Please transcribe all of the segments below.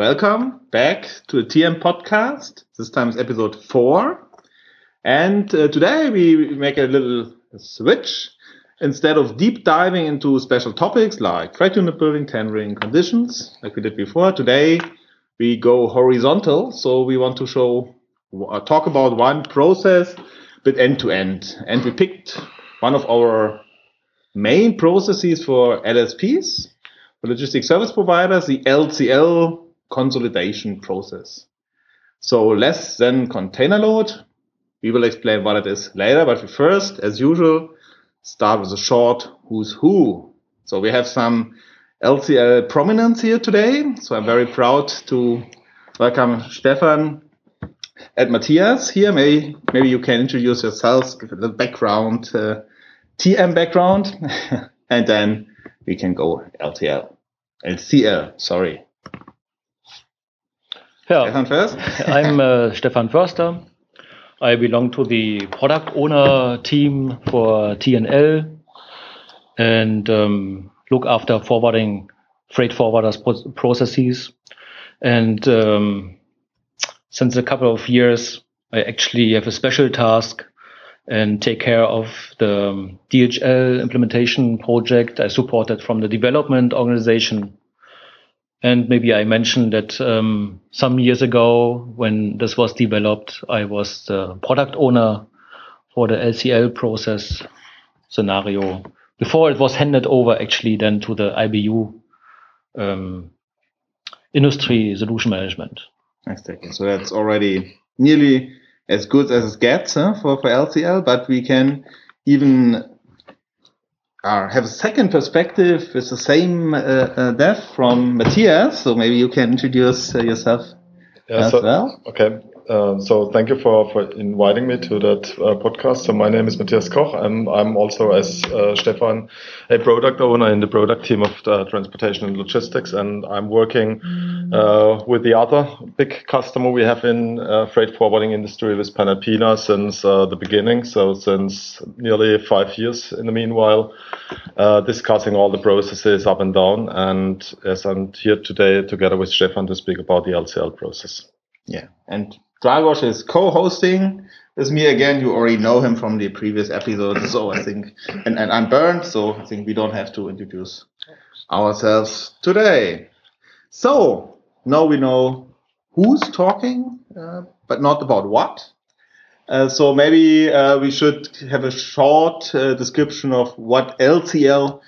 welcome back to the TM podcast. This time is episode four. And uh, today we make a little switch. Instead of deep diving into special topics like freight unit building, tendering, conditions, like we did before, today we go horizontal. So we want to show, uh, talk about one process, but end to end. And we picked one of our main processes for LSPs, for logistic service providers, the LCL consolidation process. So less than container load. We will explain what it is later, but first, as usual, start with a short who's who. So we have some LCL prominence here today. So I'm very proud to welcome Stefan and Matthias here. Maybe, maybe you can introduce yourselves, give a little background, uh, TM background, and then we can go LTL. LCL, sorry. Yeah, Stefan first. I'm uh, Stefan Förster. I belong to the product owner team for T&L and um, look after forwarding freight forwarders processes. And um, since a couple of years, I actually have a special task and take care of the DHL implementation project. I support it from the development organization and maybe I mentioned that um, some years ago, when this was developed, I was the product owner for the LCL process scenario before it was handed over actually then to the IBU um, industry solution management. Exactly. So that's already nearly as good as it gets huh, for, for LCL, but we can even uh, have a second perspective with the same uh, uh, dev from Matthias. So maybe you can introduce uh, yourself yeah, as so, well. Okay. Uh, so thank you for, for inviting me to that uh, podcast. So my name is Matthias Koch. I'm, I'm also, as uh, Stefan, a product owner in the product team of transportation and logistics, and I'm working uh, with the other big customer we have in uh, freight forwarding industry with Panalpina since uh, the beginning. So since nearly five years in the meanwhile, discussing all the processes up and down. And as I'm here today together with Stefan to speak about the LCL process. Yeah, and Dragos is co-hosting with me again. You already know him from the previous episodes, so I think, and, and I'm Bernd, so I think we don't have to introduce ourselves today. So now we know who's talking, uh, but not about what. Uh, so maybe uh, we should have a short uh, description of what LCL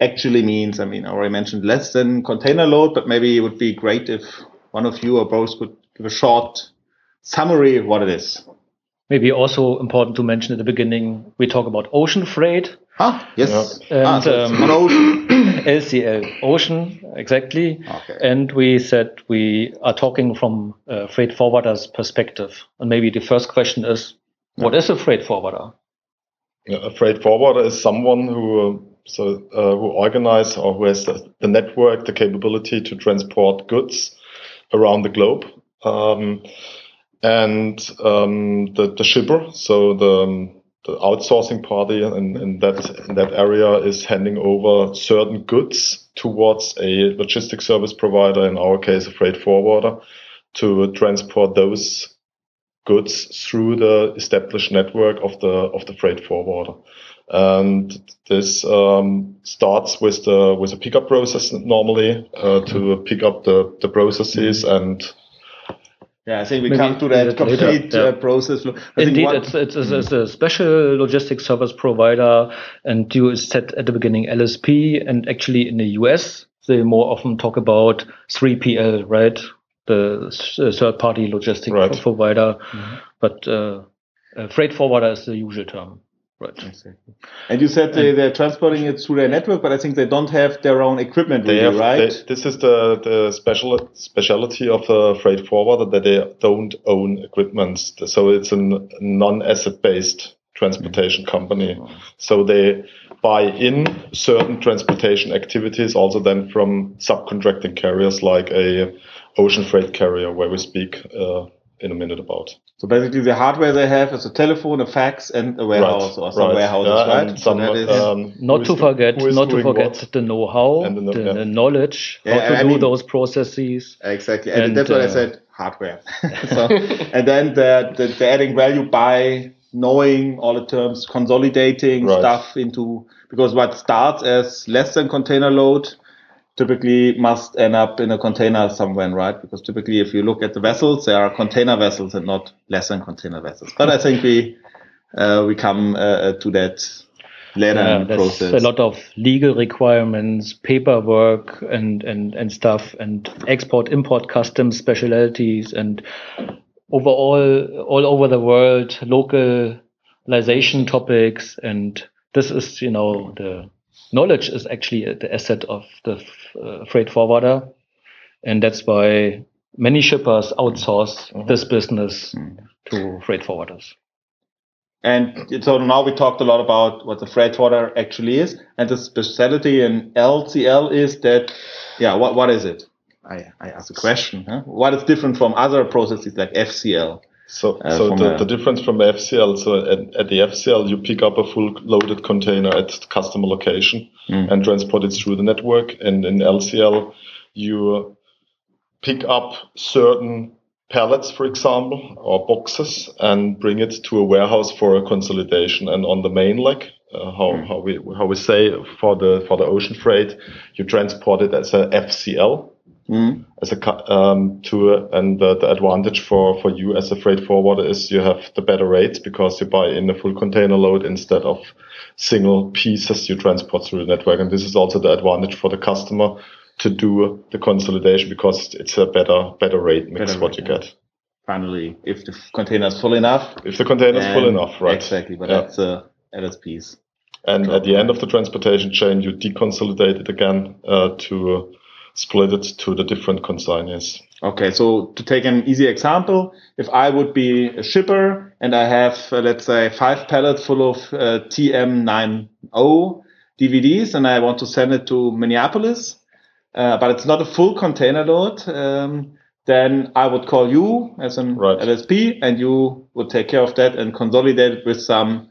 actually means. I mean, I already mentioned less than container load, but maybe it would be great if one of you or both could give a short summary of what it is. Maybe also important to mention at the beginning, we talk about ocean freight. Ah, yes. Yeah. And, ah, so um, ocean. LCL, ocean, exactly. Okay. And we said we are talking from a freight forwarder's perspective. And maybe the first question is, yeah. what is a freight forwarder? Yeah, a freight forwarder is someone who so uh, who organize or who has the, the, network, the capability to transport goods around the globe. Um, and um, the, the shipper, so the, the outsourcing party in, in that in that area is handing over certain goods towards a logistic service provider, in our case, a freight forwarder, to transport those goods through the established network of the of the freight forwarder. And this um, starts with the with a pickup process normally uh, to pick up the the processes and yeah, I think we Maybe come to that complete uh, process. I Indeed, it's, it's, it's, a special logistics service provider, and you said at the beginning LSP, and actually in the US, they more often talk about 3PL, right? The third party logistics right. provider. Mm -hmm. But uh, freight forwarder is the usual term. Right. Exactly. And you said they, they're transporting it through their network, but I think they don't have their own equipment, really, have, right? They, this is the, the special specialty of a freight forwarder that they don't own equipment. So it's a non-asset based transportation company. So they buy in certain transportation activities also then from subcontracting carriers like a ocean freight carrier where we speak uh, in a minute about. So basically, the hardware they have is a telephone, a fax, and a warehouse or some right. warehouses, Yeah, right? and So some, that is- um, Not to is do- forget, not to forget what. the know-how, And the the, kno- yeah. knowledge, Yeah, how to I do mean- those processes. Exactly, and, And, that's what I uh, said, hardware. so, and then the, the, the adding value by knowing all the terms, consolidating Right. stuff into because what starts as less than container load typically must end up in a container somewhere, right? Because typically, if you look at the vessels, there are container vessels and not less than container vessels. But I think we uh, we come uh, to that later Yeah, in the process. a lot of legal requirements, paperwork, and and and stuff, and export import customs specialities, and overall all over the world localization topics, and this is you know the knowledge is actually the asset of the uh, freight forwarder, and that's why many shippers outsource this business to freight forwarders. And so now we talked a lot about what the freight forwarder actually is, and the specialty in LCL is that, yeah, what what is it? I I asked a question. Huh? What is different from other processes like FCL? So, Uh, so the, a- the difference from the FCL, so at, at the FCL, you pick up a full loaded container at the customer location Mm. and transport it through the network. And in LCL, you pick up certain pallets, for example, or boxes and bring it to a warehouse for a consolidation. And on the main leg, uh, how, how we, how we say for the, for the ocean freight, you transport it as a FCL Mm. as a cu- um, to and the, the advantage for for you as a freight forwarder is you have the better rates because you buy in a full container load instead of single pieces you transport through the network and this is also the advantage for the customer to do the consolidation because it's a better better rate mix Better what rate, you yeah. get Finally, if the container is full enough, if the container is full enough right Exactly, but Yeah. that's uh, LSPs. and at the end of the transportation chain you deconsolidate it again uh, to split it to the different consignees Okay, so to take an easy example, if I would be a shipper and I have, uh, let's say, five pallets full of uh, TM90 DVDs and I want to send it to Minneapolis, uh, but it's not a full container load, um, then I would call you as an Right. LSP and you would take care of that and consolidate it with some,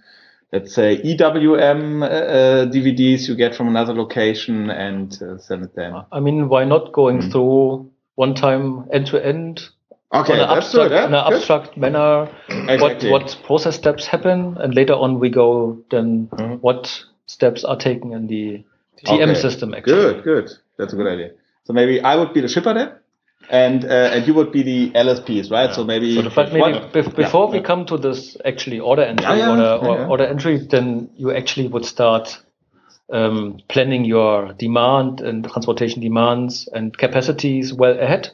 let's say, EWM uh, uh, DVDs you get from another location and uh, send it then. I mean, why not going Mm. through one time end to end Okay, in an that's good. abstract, Yeah, in an good. abstract manner? Exactly. What what process steps happen, and later on we go then Mhm. what steps are taken in the TM Okay. system. Actually, Good, good. That's a good idea. So maybe I would be the shipper then, and uh, and you would be the LSPs, right? So maybe. So the But maybe one- bef- before yeah, we yeah. come to this actually order entry, Yeah, yeah, order, yeah, or, yeah. order entry, then you actually would start um, planning your demand and transportation demands and capacities well ahead.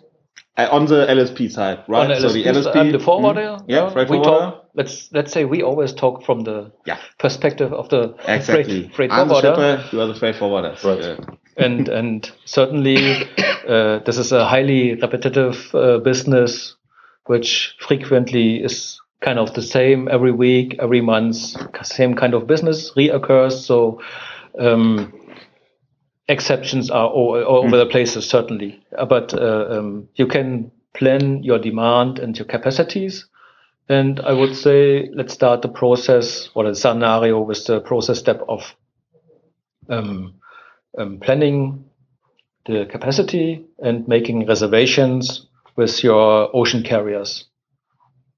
Uh, on the LSP side, right? On the so the LSPs, LSP, I'm the forwarder. Mm, yeah, freight we forwarder. talk. Let's let's say we always talk from the Yeah. perspective of the Exactly. freight, freight I'm the forwarder. shipper. You are the freight forwarder. Right. Yeah. And and certainly uh, this is a highly repetitive uh, business, which frequently is kind of the same every week, every month, same kind of business reoccurs. So um, exceptions are all, all over the places, certainly, but uh, um, you can plan your demand and your capacities. And I would say let's start the process or the scenario with the process step of um, um, planning the capacity and making reservations with your ocean carriers.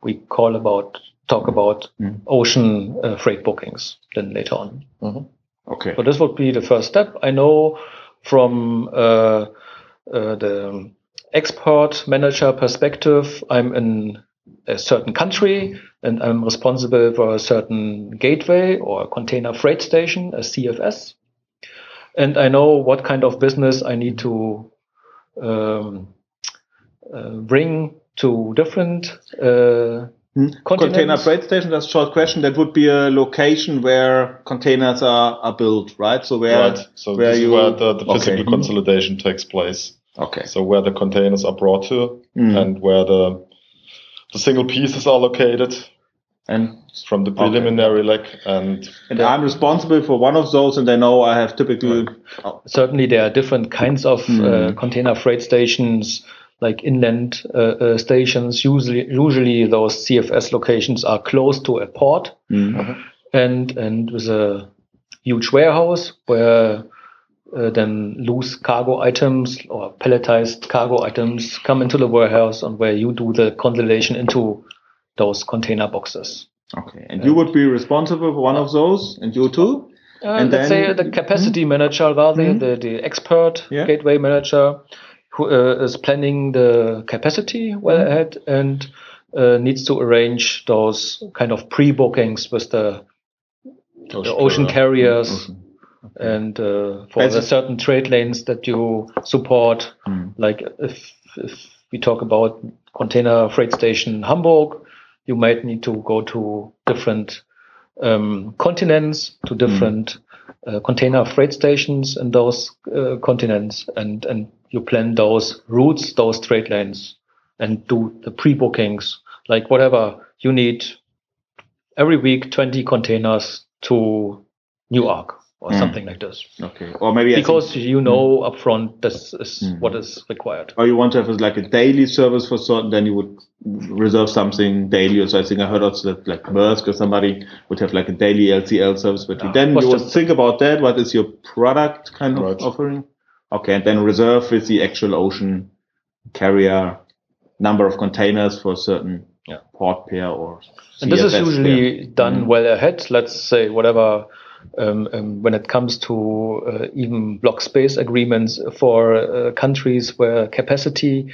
We call about talk about Mm. ocean uh, freight bookings then later on. Okay. So this would be the first step. I know from uh, uh, the export manager perspective, I'm in a certain country and I'm responsible for a certain gateway or container freight station, a CFS. And I know what kind of business I need to um, uh, bring to different uh, Hmm? Container freight station. That's a short question. That would be a location where containers are, are built, right? So where right so where this is you where the, the physical Okay. consolidation takes place okay. so where the containers are brought to Mm. and where the the single pieces are located And from the preliminary leg and and I'm responsible for one of those, and I know I have typically. Oh, certainly there are different kinds of uh, Mhm. container freight stations like inland uh, uh, stations. Usually, usually those CFS locations are close to a port Mm. and and with a huge warehouse where uh, then loose cargo items or palletized cargo items come into the warehouse and where you do the consolidation into those container boxes. Okay. And you would be responsible for one of those, and you too? Uh, And let's then- say the capacity manager, rather Mhm. the, the expert Yeah. gateway manager, who uh, is planning the capacity well Mm-hmm. ahead and uh, needs to arrange those kind of pre-bookings with the, the ocean carriers Ocean. and uh, for the certain trade lanes that you support. Mm. Like if if we talk about container freight station Hamburg, you might need to go to different um, continents, to different uh, container freight stations in those uh, continents, and and you plan those routes, those trade lanes, and do the pre-bookings, like whatever you need. Every week, twenty containers to Newark or Mm. something like this Okay. Or maybe I think- because you know upfront this is Mm. what is required. or you want to have like a daily service for certain, then you would reserve something daily. So I think I heard also that like Maersk or somebody would have like a daily LCL service, but you Yeah. then Was you would think about that. What is your product kind of offering? Okay. And then reserve with the actual ocean carrier number of containers for a certain Yeah. port pair or And this is CFS usually done Mm. well ahead. Let's say whatever um, um, when it comes to uh, even block space agreements for uh, countries where capacity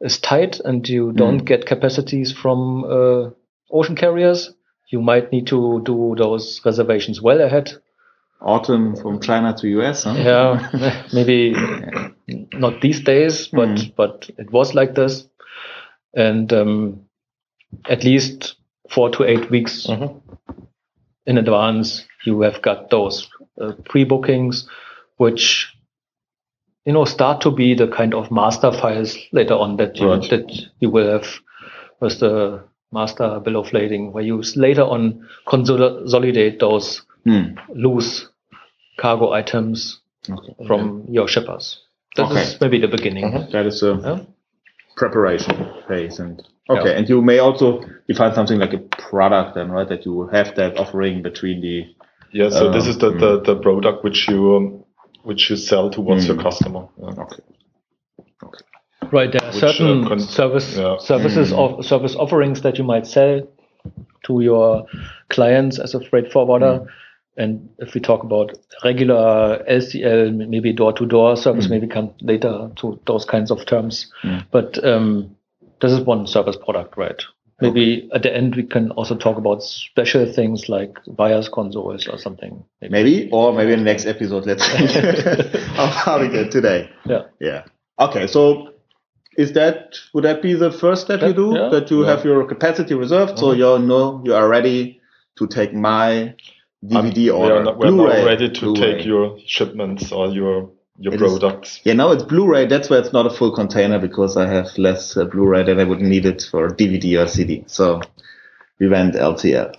is tight and you don't get capacities from uh, ocean carriers. You might need to do those reservations well ahead. autumn from China to US. Huh? Yeah, maybe not these days, but Mm. but it was like this, and um, at least four to eight weeks Mhm. In advance, you have got those uh, pre-bookings, which you know start to be the kind of master files later on that you Right. that you will have with the master bill of lading, where you later on consolidate those Hmm. loose cargo items Okay. from your shippers. This Okay. is maybe the beginning. Mhm. That is a Yeah. preparation phase and okay Yeah. and you may also define something like a product then right that you have that offering between the Yeah, so this Uh, is the, the, the product which you um, which you sell towards Mm. your customer. Yeah. okay Right, there are Which, certain uh, con- service yeah. services Mm. of service offerings that you might sell to your clients as a freight forwarder. Mm. And if we talk about regular LCL, maybe door to door service, Mm. maybe come later to those kinds of terms. Mm. But um, this is one service product, right? Maybe at the end we can also talk about special things like buyers consoles or something. maybe or maybe in the next episode let's see how we get today Yeah. yeah okay so is that would that be the first step you do yeah. that you Yeah. have your capacity reserved so Mhm. you know you are ready to take my DVD Um, order We are, not, we are ready to Blu-ray. take your shipments or your your It is- products. Yeah, now it's Blu-ray. That's why it's not a full container because I have less uh, Blu-ray than I would need it for DVD or CD. So we went LCL.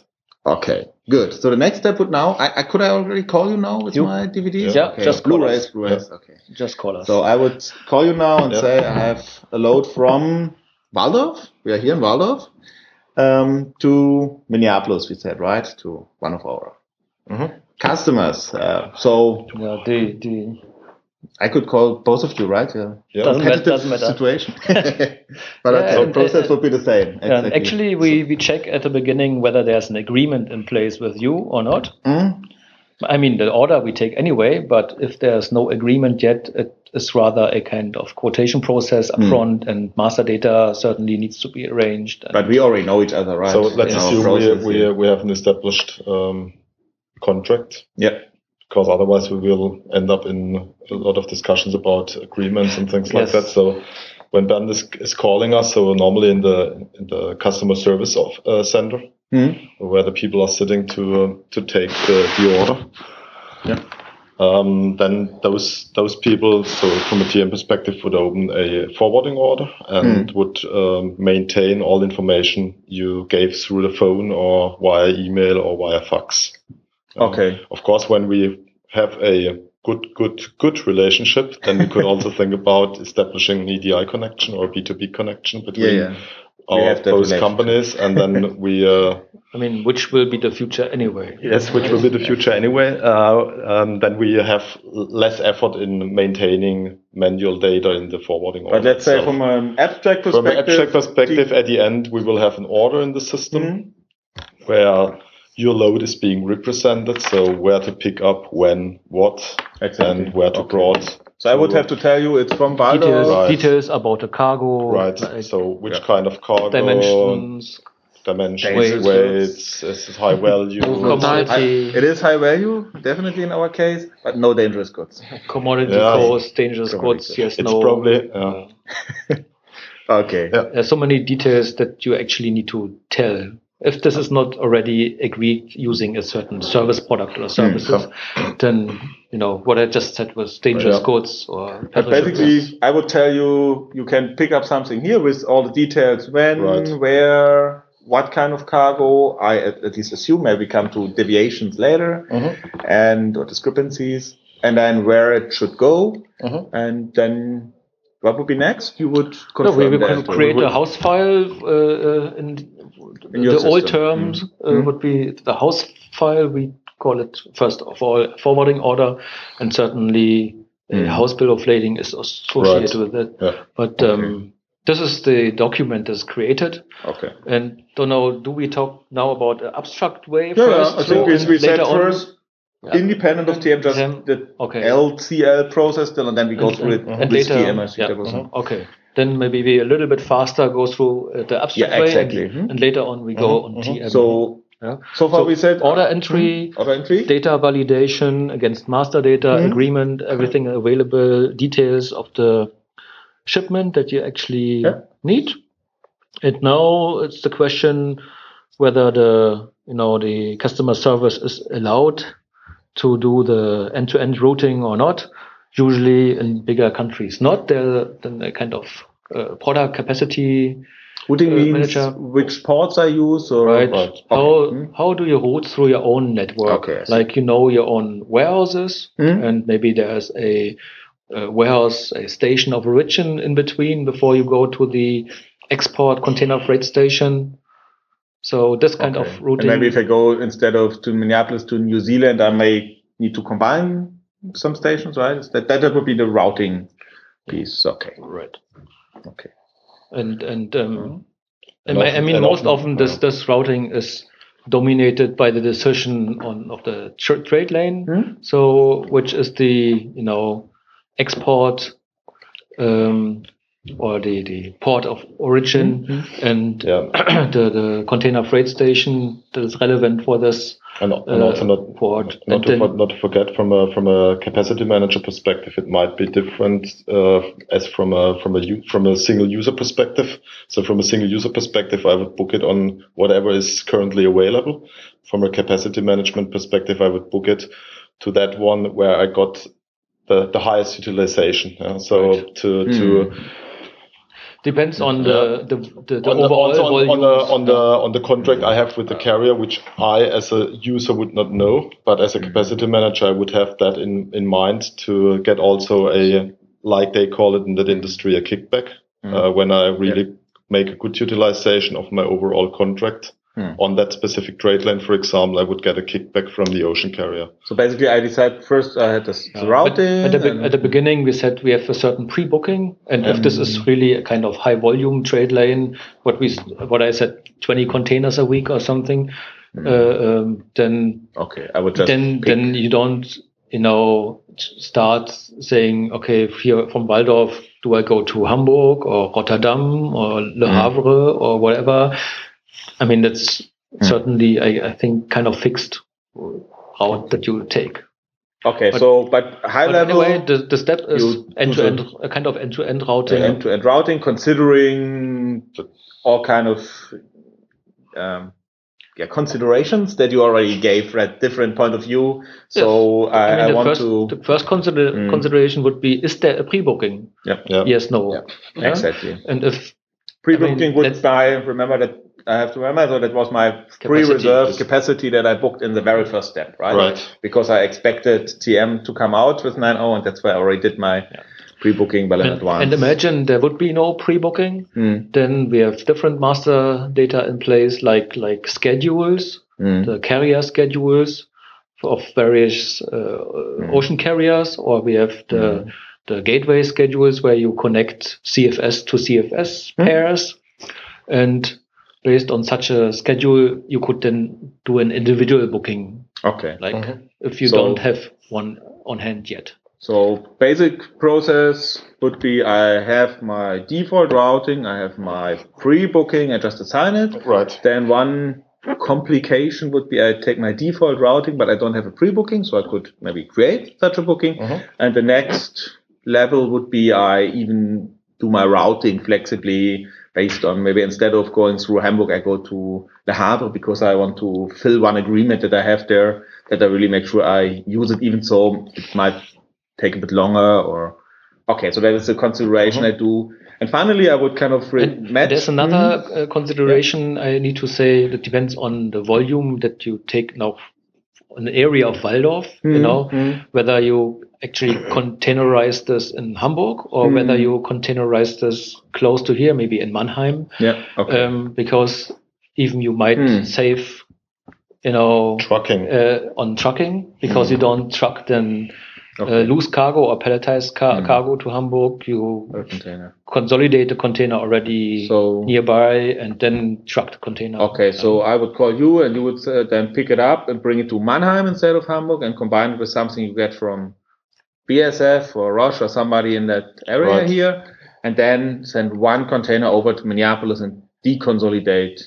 Okay, good. So the next step would now, I, I could I already call you now with You- my DVDs? Yeah, okay. just call Blu-rays, us. Blu-rays. Okay. Just call us. So I would call you now and Yeah. say I have a load from Waldorf. We are here in Waldorf. Um, to Minneapolis, we said, right? To one of our Mhm. customers. Uh, so yeah, the, the I could call both of you, right? Yeah. Yeah. Doesn't matter. competitive Doesn't matter. situation. but Yeah, okay, and- process and- would be the same. Yeah, Exactly. actually, we, we check at the beginning whether there's an agreement in place with you or not. Mm? I mean, the order we take anyway, but if there's no agreement yet, it is rather a kind of quotation process Hmm. upfront, and master data certainly needs to be arranged. But we already know each other, right? So let's In our assume process we, we, here. we have an established um, contract yeah. Because otherwise we will end up in a lot of discussions about agreements and things like Yes. that. So when Ben is, is calling us, so normally in the in the customer service of, uh, center Mm? where the people are sitting to uh, to take the, the order. Yeah. Um, then those those people, so from a TM perspective, would open a forwarding order and would um, maintain all information you gave through the phone or via email or via fax. Um, Okay. of course, when we have a good, good, good relationship, then we could also think about establishing an EDI connection or B2B connection between yeah. We our have that both companies, and then we. Uh, I mean, which will be the future anyway. Yes, which will be the future anyway. Uh, um, then we have less effort in maintaining manual data in the forwarding order. But let's say itself. from an abstract perspective, from an abstract perspective, at the end, we will have an order in the system Mhm. where your load is being represented. So where to pick up, when, what, Exactly. and where to Okay. broad. So I would have to tell you it's from Waldorf. Details, Right. details about the cargo, Right. like So which Yeah. kind of cargo, dimensions, dimensions, Weights. weights, is it high value? Commodity. type. It is high value, definitely in our case, but no dangerous goods. commodity Yeah. costs, dangerous Commodity goods. Yes, It's no. probably yeah. Okay. Yeah. There's so many details that you actually need to tell. If this is not already agreed using a certain service product or services, then you know what I just said was dangerous Yeah. goods or But perishables. basically, I would tell you, you can pick up something here with all the details when, Right. where, what kind of cargo. I at, at least assume maybe we come to deviations later Mhm. and or discrepancies, and then where it should go, Mhm. and then what would be next? You would No, we, we that. can create We a house file uh, uh, in, In your the old system. terms uh, Mhm. would be the house file. We call it first of all forwarding order, and certainly a Mhm. house bill of lading is associated Right. with it. Yeah. But um, this is the document that's created. Okay. And don't know, do we talk now about the abstract way Yeah, yeah, first? I think we, we said later first, independent of TM, just Then- the okay. LCL process still, and then we go And- through it and with later- TM. I think yeah, that was mhm, Okay. Then maybe we a little bit faster go through uh, the abstract Yeah, way, exactly. and, Mhm. and later on we go Mhm, on. TM. So, Yeah. so far So we said order entry, Order entry. data validation against master data Mhm. agreement, everything available, details of the shipment that you actually Yeah. need. And now it's the question whether the you know the customer service is allowed to do the end-to-end routing or not. Usually in bigger countries, not there. Then a kind of uh, product capacity Routing uh, means manager. which ports are used, or right? Right. How Hmm. how do you route through your own network? Okay, Like you know your own warehouses, Hmm. and maybe there's a, a warehouse, a station of origin in between before you go to the export container freight station. So this kind Okay. of And maybe if I go instead of to Minneapolis to New Zealand, I may need to combine some stations, right? Is That that would be the routing piece. Okay. right. Okay. And and um, And I mean- I mean, most often- often this this routing is dominated by the decision on of the tr- trade lane. Hmm? So, which is the you know export um, or the the port of origin and Yeah. the the container freight station that is relevant for this And, and uh, also not port. not And to, then- for- not to forget from a from a capacity manager perspective, it might be different uh, as from a from a u- from a single user perspective. So from a single user perspective, I would book it on whatever is currently available. From a capacity management perspective, I would book it to that one where I got the, the highest utilization. yeah. So to to depends on the the, the, the on overall also on, on the on the on the contract I have with the carrier, which I as a user would not know, but as a capacity manager, I would have that in in mind to get also a like they call it in that industry a kickback uh, when I really make a good utilization of my overall contract. Hmm. On that specific trade lane, for example, I would get a kickback from the ocean carrier. So basically, I decide first I had this the routing. At the, be- at the beginning, we said we have a certain pre-booking, and if this is really a kind of high volume trade lane, what we what I said, twenty containers a week or something, uh, um, then okay, I would just then pick- then you don't you know start saying okay here from Waldorf do I go to Hamburg or Rotterdam or Le Havre or whatever. I mean that's certainly I, I think kind of fixed route that you take. okay. but- so, but high But level anyway, the, the step is end to end, a kind of end to end routing. end to end routing, considering all kind of um, yeah considerations that you already gave at different point of view. So I, I, mean, the want first, to the first consider, Mm. consideration would be: Is there a pre-booking? Yeah. Yes, no. Yeah, Yeah? exactly. And if Pre-booking I mean, would by remember that I have to remember. So that was my pre-reserved capacity that I booked in the very first step, right? Right. Because I expected TM to come out with 9.0, and that's why I already did my pre-booking well in And, advance. and imagine there would be no pre-booking. Mm. Then we have different master data in place, like like schedules, Mm. the carrier schedules of various uh, ocean carriers, or we have the the gateway schedules where you connect CFS to CFS pairs, and based on such a schedule, you could then do an individual booking, Okay. like Mhm. if you So- don't have one on hand yet. So basic process would be I have my default routing, I have my pre-booking, I just assign it. Right. Then one complication would be I take my default routing, but I don't have a pre-booking, so I could maybe create such a booking. Mhm. And the next level would be I even do my routing flexibly based on maybe instead of going through Hamburg, I go to Le Havre because I want to fill one agreement that I have there that I really make sure I use it, even so it might take a bit longer or okay. So that is a consideration I do. And finally, I would kind of match. There's another uh, consideration I need to say that depends on the volume that you take now an area of Waldorf, you Mhm, know, mhm. whether you actually containerize this in Hamburg or Mhm. whether you containerize this close to here, maybe in Mannheim, Yeah. Okay. um, because even you might Hmm. save, you know, Trucking. uh, on trucking because you don't truck then uh, loose cargo or palletized car- Hmm. cargo to Hamburg. You container. consolidate the container already So nearby and then truck the container. Okay, so I would call you and you would uh, then pick it up and bring it to Mannheim instead of Hamburg and combine it with something you get from BASF or Roche or somebody in that area Right. here and then send one container over to Minneapolis and deconsolidate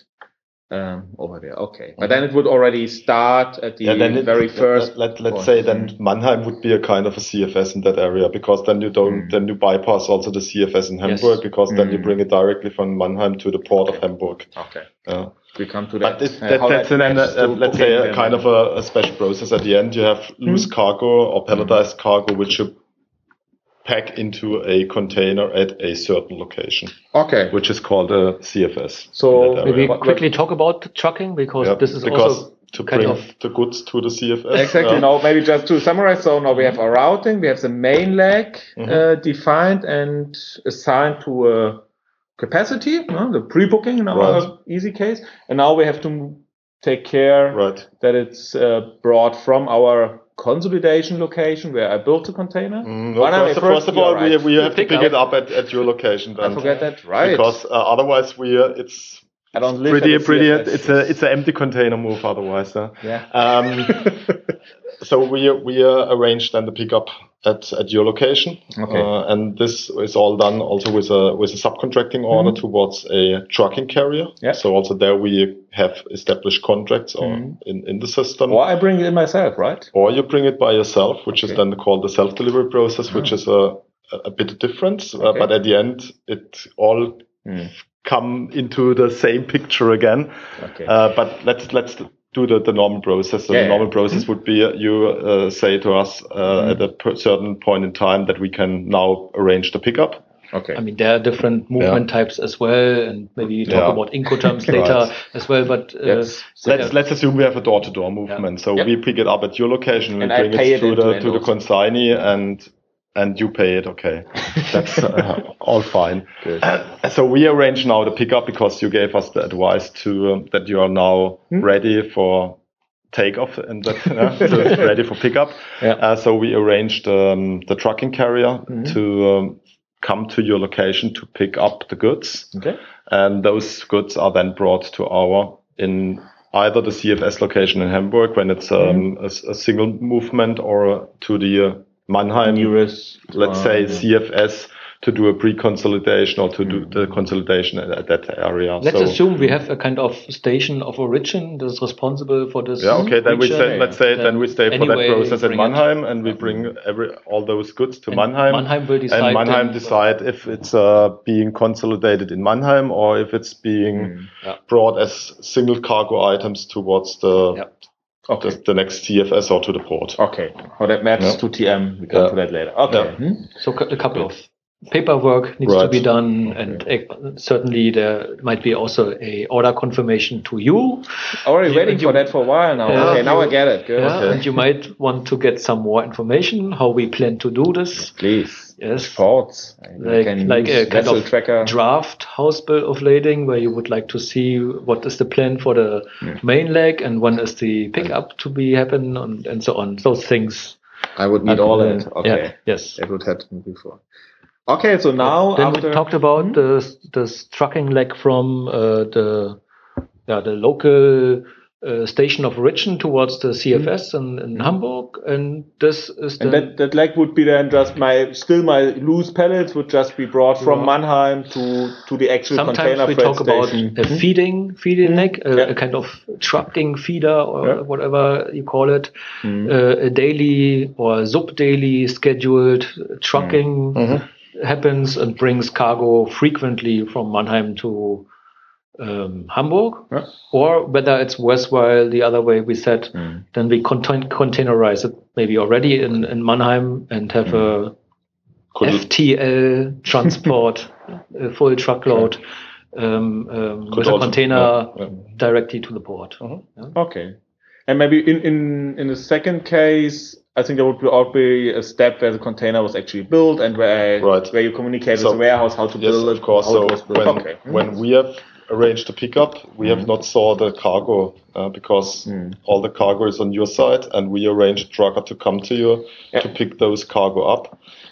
um, over there. Okay. But then it would already start at the Yeah, then it- very first. Let, let, us say then Mannheim would be a kind of a CFS in that area because then you don't Mm. then you bypass also the CFS in Yes. Hamburg because then you Mm. bring it directly from Mannheim to the port of Hamburg. Okay. Yeah. We come to that. But uh, that, how that's that then uh, let's say a kind of a, a special process at the end. You have loose cargo or palletized cargo which you pack into a container at a certain location, Okay. which is called a CFS. So in Maybe quickly talk about the trucking because Yeah, this is because also to kind bring of- the goods to the CFS. Exactly. yeah. Now, maybe just to summarize. So now we have our routing, we have the main leg Mhm. uh, defined and assigned to a capacity, no? the pre-booking in our Right. easy case, and now we have to take care Right. that it's uh, brought from our consolidation location where I built the container. Mm, mean, first, first of all, right. we, we have to Pick up. it up at, at your location. I forget that, right? Because uh, otherwise, we uh, it's I don't live pretty pretty. CFS. It's a it's an empty container move. Otherwise, uh. yeah. um, so we we uh, arranged then the pickup at at your location. Okay. Uh, and this is all done also with a with a subcontracting order towards a trucking carrier. Mm-hmm. Yeah. So also there we have established contracts or Mhm. in in the system. Or I bring it in myself, right? or you bring it by yourself, which is then called the self-delivery process, which is a, a bit different. Uh, Okay. but at the end, it all Mm. come into the same picture again. Okay. Uh, but let's let's do the, the normal process. So Yeah, the yeah. normal process would be uh, you uh, say to us uh, Mm-hmm. at a per- certain point in time that we can now arrange the pickup. okay. I mean, there are different movement types as well, and maybe you talk Yeah. about Incoterms later Right. as well. But uh, Yes. so let's yeah. let's assume we have a door-to-door movement. So Yep. we pick it up at your location and, And we I bring it it to the to the also. consignee and and you pay it. Okay, that's uh, all fine. Uh, so we arrange now the pickup because you gave us the advice to um, that you are now Hmm? ready for takeoff and that uh, so it's ready for pickup. Yeah. Uh, so we arranged um, the trucking carrier Mhm. to um, come to your location to pick up the goods Okay. and those goods are then brought to our in either the CFS location in Hamburg when it's um, Mm-hmm. a, a single movement or to the uh, Mannheim, Nearest. let's say CFS to do a pre-consolidation or to do Mm-hmm. the consolidation at, at that area. let's so, assume we have a kind of station of origin that is responsible for this. yeah, okay, then we say, let's say Then then we stay for that process at. Mannheim and we bring every all those goods to And Mannheim. Mannheim will decide and Mannheim decide if it's uh, being consolidated in Mannheim or if it's being Mm. Yeah. brought as single cargo items towards the Yeah. Okay. the, the next CFS or to the port. Okay. How that maps Yeah. to TM, we come Yeah. to that later. Okay. Yeah. Hmm? So a couple of paperwork needs to be done, and uh, certainly there might be also a order confirmation to you. Already You- waiting you- for that for a while now. Yeah. okay, now I get it. Good. Yeah, Okay. and you might want to get some more information how we plan to do this. Please. Yes. Thoughts. Like, like a kind of tracker. draft house bill of lading where you would like to see what is the plan for the main leg and when is the pickup to be happen and, and so on. Those things. I would need all Uh, that. Okay. Yeah, yes. It would happen before. Okay, so now Then we talked about the the trucking leg from uh, the yeah, the local uh, station of origin towards the CFS in, in Hamburg, and this is and that, that leg would be then just my still my loose pellets would just be brought from Yeah. Mannheim to to the actual sometimes container we talk about station. a feeding feeding leg, a, Yeah. a kind of trucking feeder or Yeah. whatever you call it, uh, a daily or sub daily scheduled trucking Mm-hmm. Happens and brings cargo frequently from Mannheim to um, Hamburg, Yeah. or whether it's worthwhile the other way we said, Mm. then we contain, containerize it maybe already in, in Mannheim and have a Could FTL transport, a full truckload um, um, Could with a container yeah, yeah. directly to the port. Okay. And maybe in, in, in the second case, I think there would be, all be a step where the container was actually built and where Right. where you communicate So- with the warehouse how to Yes, build it. of course. So when okay. when we have arranged the pickup, we have not saw the cargo uh, because Mm. all the cargo is on your side, and we arranged trucker to come to you Yeah. to pick those cargo up.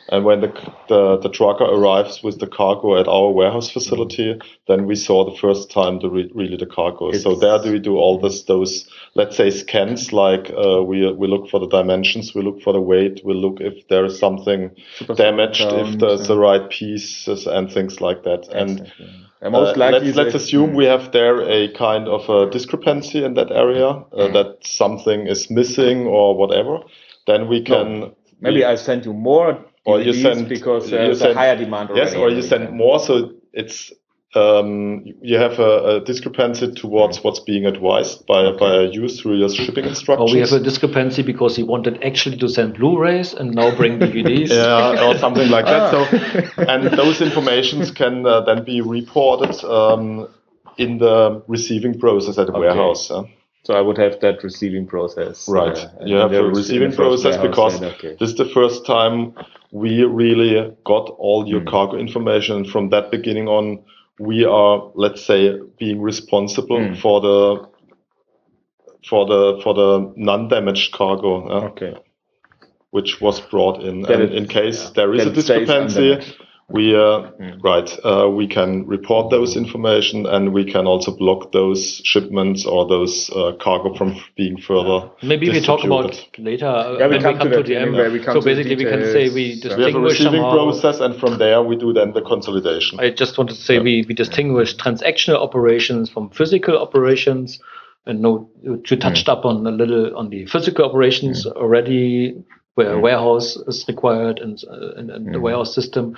And when the, the the trucker arrives with the cargo at our warehouse facility, then we saw the first time the re- really the cargo. so there do we do all this those let's say scans like uh, we we look for the dimensions, we look for the weight, we look if there is something damaged, if there's the right pieces and things like that. And Exactly. And most uh, likely let's, let's assume we have there a kind of a discrepancy in that area, uh, Mm. that something is missing or whatever. Then we can maybe we- I send you more or you send because you send- a higher demand yes, or you send more. So it's um, you have a, a discrepancy towards what's being advised by by you through your shipping instructions. Or we have a discrepancy because he wanted actually to send Blu-rays and now bring DVDs. yeah, or something like that. Ah. So, and those informations can uh, then be reported um, in the receiving process at the Okay. warehouse. yeah. So I would have that receiving process. Right. uh, you have the receiving in the first process because okay. this is the first time we really got all your Mm. cargo information. And from that beginning on, we are, let's say, being responsible Mm. for the for the for the non-damaged cargo, uh, Okay. which was brought in. That and it- in case yeah, there is that a discrepancy. We uh, Mm. right uh, we can report those information and we can also block those shipments or those uh, cargo from being further. Maybe we talk about later uh, Yeah, we when come we come to to, the end. anyway, we come So to the basically, we can say we details. We have a receiving somehow. process, and from there we do then the consolidation. I just wanted to say we, we distinguish transactional operations from physical operations. And no, you touched up on a little on the physical operations already, where a Mm. warehouse is required and, uh, and, and the Mm. warehouse system.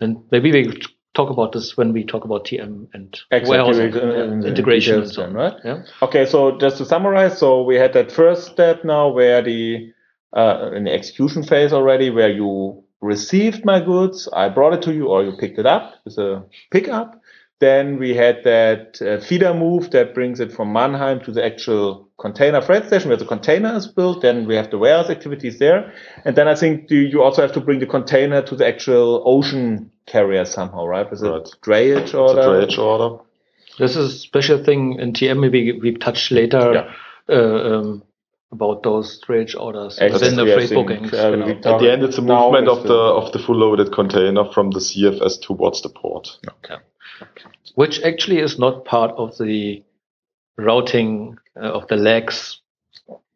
And maybe we talk about this when we talk about TM and Exactly, warehouse we- in the integration and so on. right? Yeah. Okay, so just to summarize, so we had that first step now where the uh, in the execution phase already, where you received my goods, I brought it to you, or you picked it up with a pickup. Then we had that uh, feeder move that brings it from Mannheim to the actual container freight station where the container is built. Then we have the warehouse activities there, and then I think do you also have to bring the container to the actual ocean carrier somehow, right? With a Right. drayage It's a drayage order. This is a special thing in TM. Maybe we touch later Yeah. uh, um, about those drayage orders Exactly, within the freight think, bookings. uh, genau. we At the end, it's a movement of the of the full loaded container from the CFS towards the port. Okay. Which actually is not part of the routing uh, of the legs.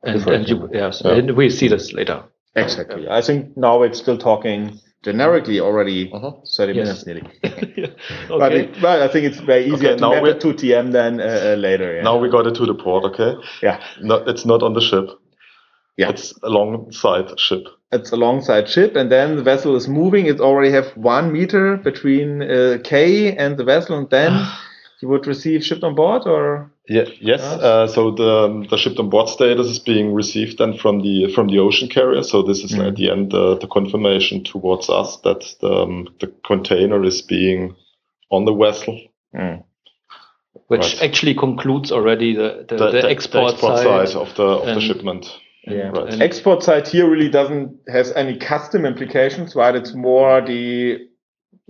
And, and you, yes, Yeah. and we see this later. Exactly. I think now it's still talking generically already Uh-huh. 30 Yes. minutes nearly. okay. But, it, but I think it's very easy Okay, to now map we- it to TM than uh, uh, later. Yeah. Now we got it to the port. Okay, yeah, no, it's not on the ship. Yeah. it's alongside ship. it's alongside ship, and then the vessel is moving. It already have one meter between uh, K and the vessel, and then you would receive shipped on board or? Yeah, yes. Uh, so the the shipped on board status is being received then from the from the ocean carrier. So this is Mm. at the end uh, the confirmation towards us that the, um, the container is being on the vessel. Mm. which Right. actually concludes already the, the, the, export, side, side. of the of the shipment. Yeah. Right. And- Export side here really doesn't has any custom implications, right? It's more the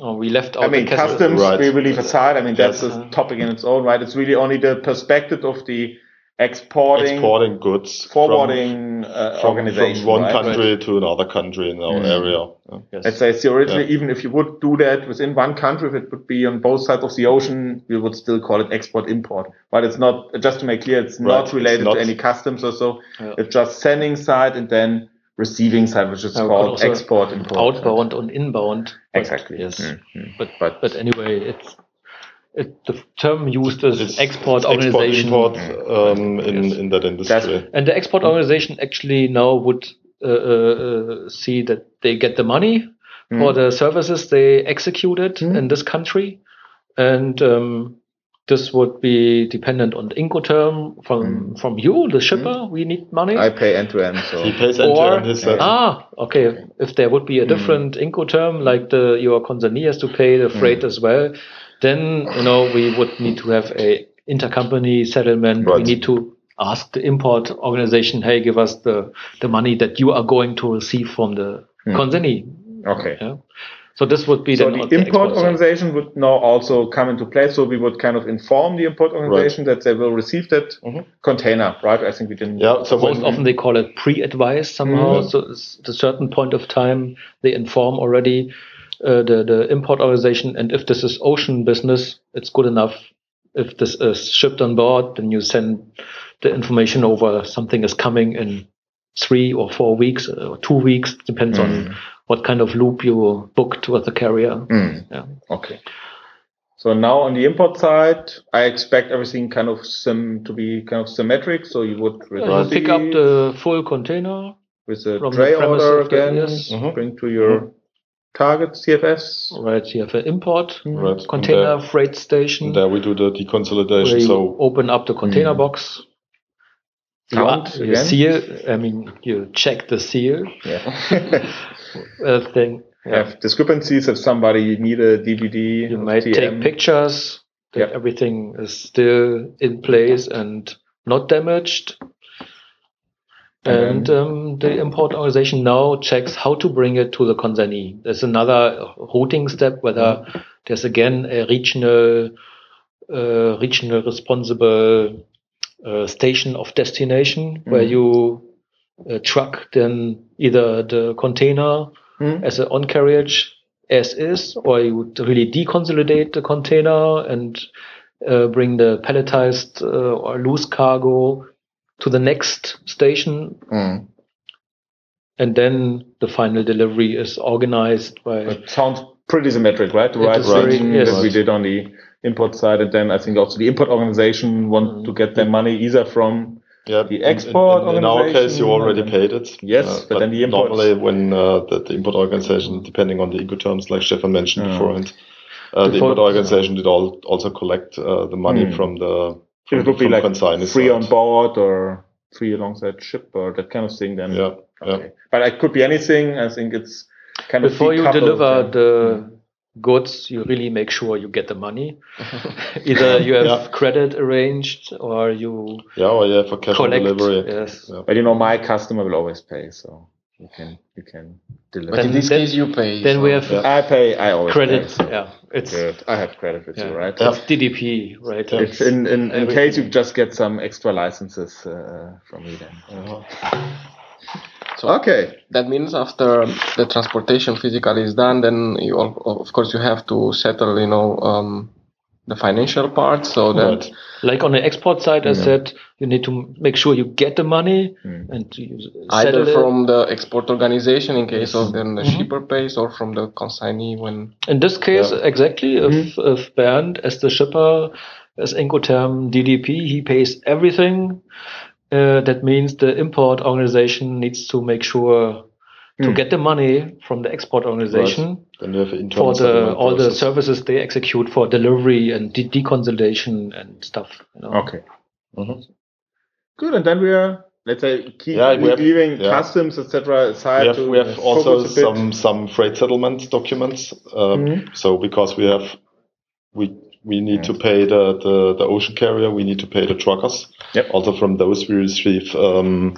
Oh, we left out I mean, the customs Right. we leave aside. I mean, that's Yes. a topic in its own right. It's really only the perspective of the exporting, Exporting goods from- forwarding uh, from, organization. from one right? country to another country in our Mm. area. Yeah. Yes. Let's say theoretically, Yeah. even if you would do that within one country, if it would be on both sides of the ocean, we would still call it export import. But it's not, just to make clear, it's Right. not It's related not- to any customs or so. Yeah. It's just sending side and then receiving side, which is Yeah, called export import. outbound and inbound. But Exactly. Yes. Mm, mm. But, But- but anyway, it's it, the term used is It's export it's organization. export, import, um, in, Yes. in that industry. And the export organization actually now would uh, uh, uh, see that they get the money for the services they executed Mm. in this country. And um, this would be dependent on the Incoterm from, from mm. you, the mm. shipper. We need money. I pay end to end. So He pays end to end his Ah, okay. If there would be a mm. different Incoterm, like the your consignee has to pay the freight as well, then you know we would need to have a intercompany settlement. We need to ask the import organization, hey, give us the the money that you are going to receive from the consignee. okay. Yeah. So this would be So the the import organization would now also come into play. So we would kind of inform the import organization that they will receive that Mhm. container, right? I think we didn't. Yeah, so Most often they call it pre-advice somehow. Mhm. So at a certain point of time they inform already uh, the the import organization, and if this is ocean business, it's good enough. If this is shipped on board, then you send the information over. Something is coming in three or four weeks or two weeks, depends Mhm. on what kind of loop you booked with the carrier. Mm, Yeah. okay. So now on the import side, I expect everything kind of sim to be kind of symmetric. So you would Uh, you pick up the full container. with a from the tray order of the- again, yes. Mhm. bring to your target CFS. Right, you have an import right, container there, freight station. there we do the deconsolidation. So open up the container Mm. box. You, Count you again? seal. I mean, you check the seal Yeah. uh, thing. Yeah. have discrepancies if somebody need a DVD. You might TM. take pictures that Yep. everything is still in place and not damaged. And And um, the import organization now checks how to bring it to the consignee. There's another routing step, whether there's again a regional, uh, regional responsible uh, station of destination where Mhm. you uh, truck then either the container Hmm? as an on carriage as is, or you would really deconsolidate the container and uh, bring the palletized uh, or loose cargo to the next station, Mm. and then the final delivery is organized by. It sounds pretty symmetric, right? The right version yes. that we did on the import side, and then I think also the import organization want Mm. to get their money either from yeah, The export in, in, our case, you organization already paid it. Yes, Uh, but then the imports- normally when uh, the, the import organization, depending on the Incoterms, like Stefan mentioned Yeah. beforehand, uh, the Before- import organization did all, also collect uh, the money Mm. from the from, it would be from like free side. on board or free alongside ship or that kind of thing. Then Yeah, yeah. but it could be anything. I think it's kind of Before you decoupled, deliver yeah. the goods, you really make sure you get the money. Either you have Yeah. credit arranged or you Yeah, or yeah, for cash on collect. delivery. Yes. Yeah. But you know, my customer will always pay, so you can you can deliver. But in this then- case, you pay. Then we have Yeah. I pay. I always credit. Pay, so Yeah, it's good. I have credit with you, right? Yeah. it's DDP, right? Yeah. If in in, in case you just get some extra licenses uh, from me, then. Uh-huh. So Okay. that means after the transportation physically is done, then you al- of course you have to settle, you know, um, the financial part. So that Right. Like on the export side, I said you need to make sure you get the money Mm. and you either settle it. from the export organization in case of then the Mhm. shipper pays, or from the consignee when In this case, Yeah. exactly, if, if Bernd, as the shipper, as Incoterm DDP, he pays everything. Uh, that means the import organization needs to make sure to get the money from the export organization Then you have internal for the settlement all the services they execute for delivery and de- deconsolidation and stuff. You know? Okay. Mhm. Good. And then we are, let's say, keep Yeah, we have- leaving yeah. customs, etc. aside. We have, to we have also focus a bit. some some freight settlement documents. Um, Mhm. So because we have we we need to pay the, the the ocean carrier, we need to pay the truckers. Yep. Also from those we receive um,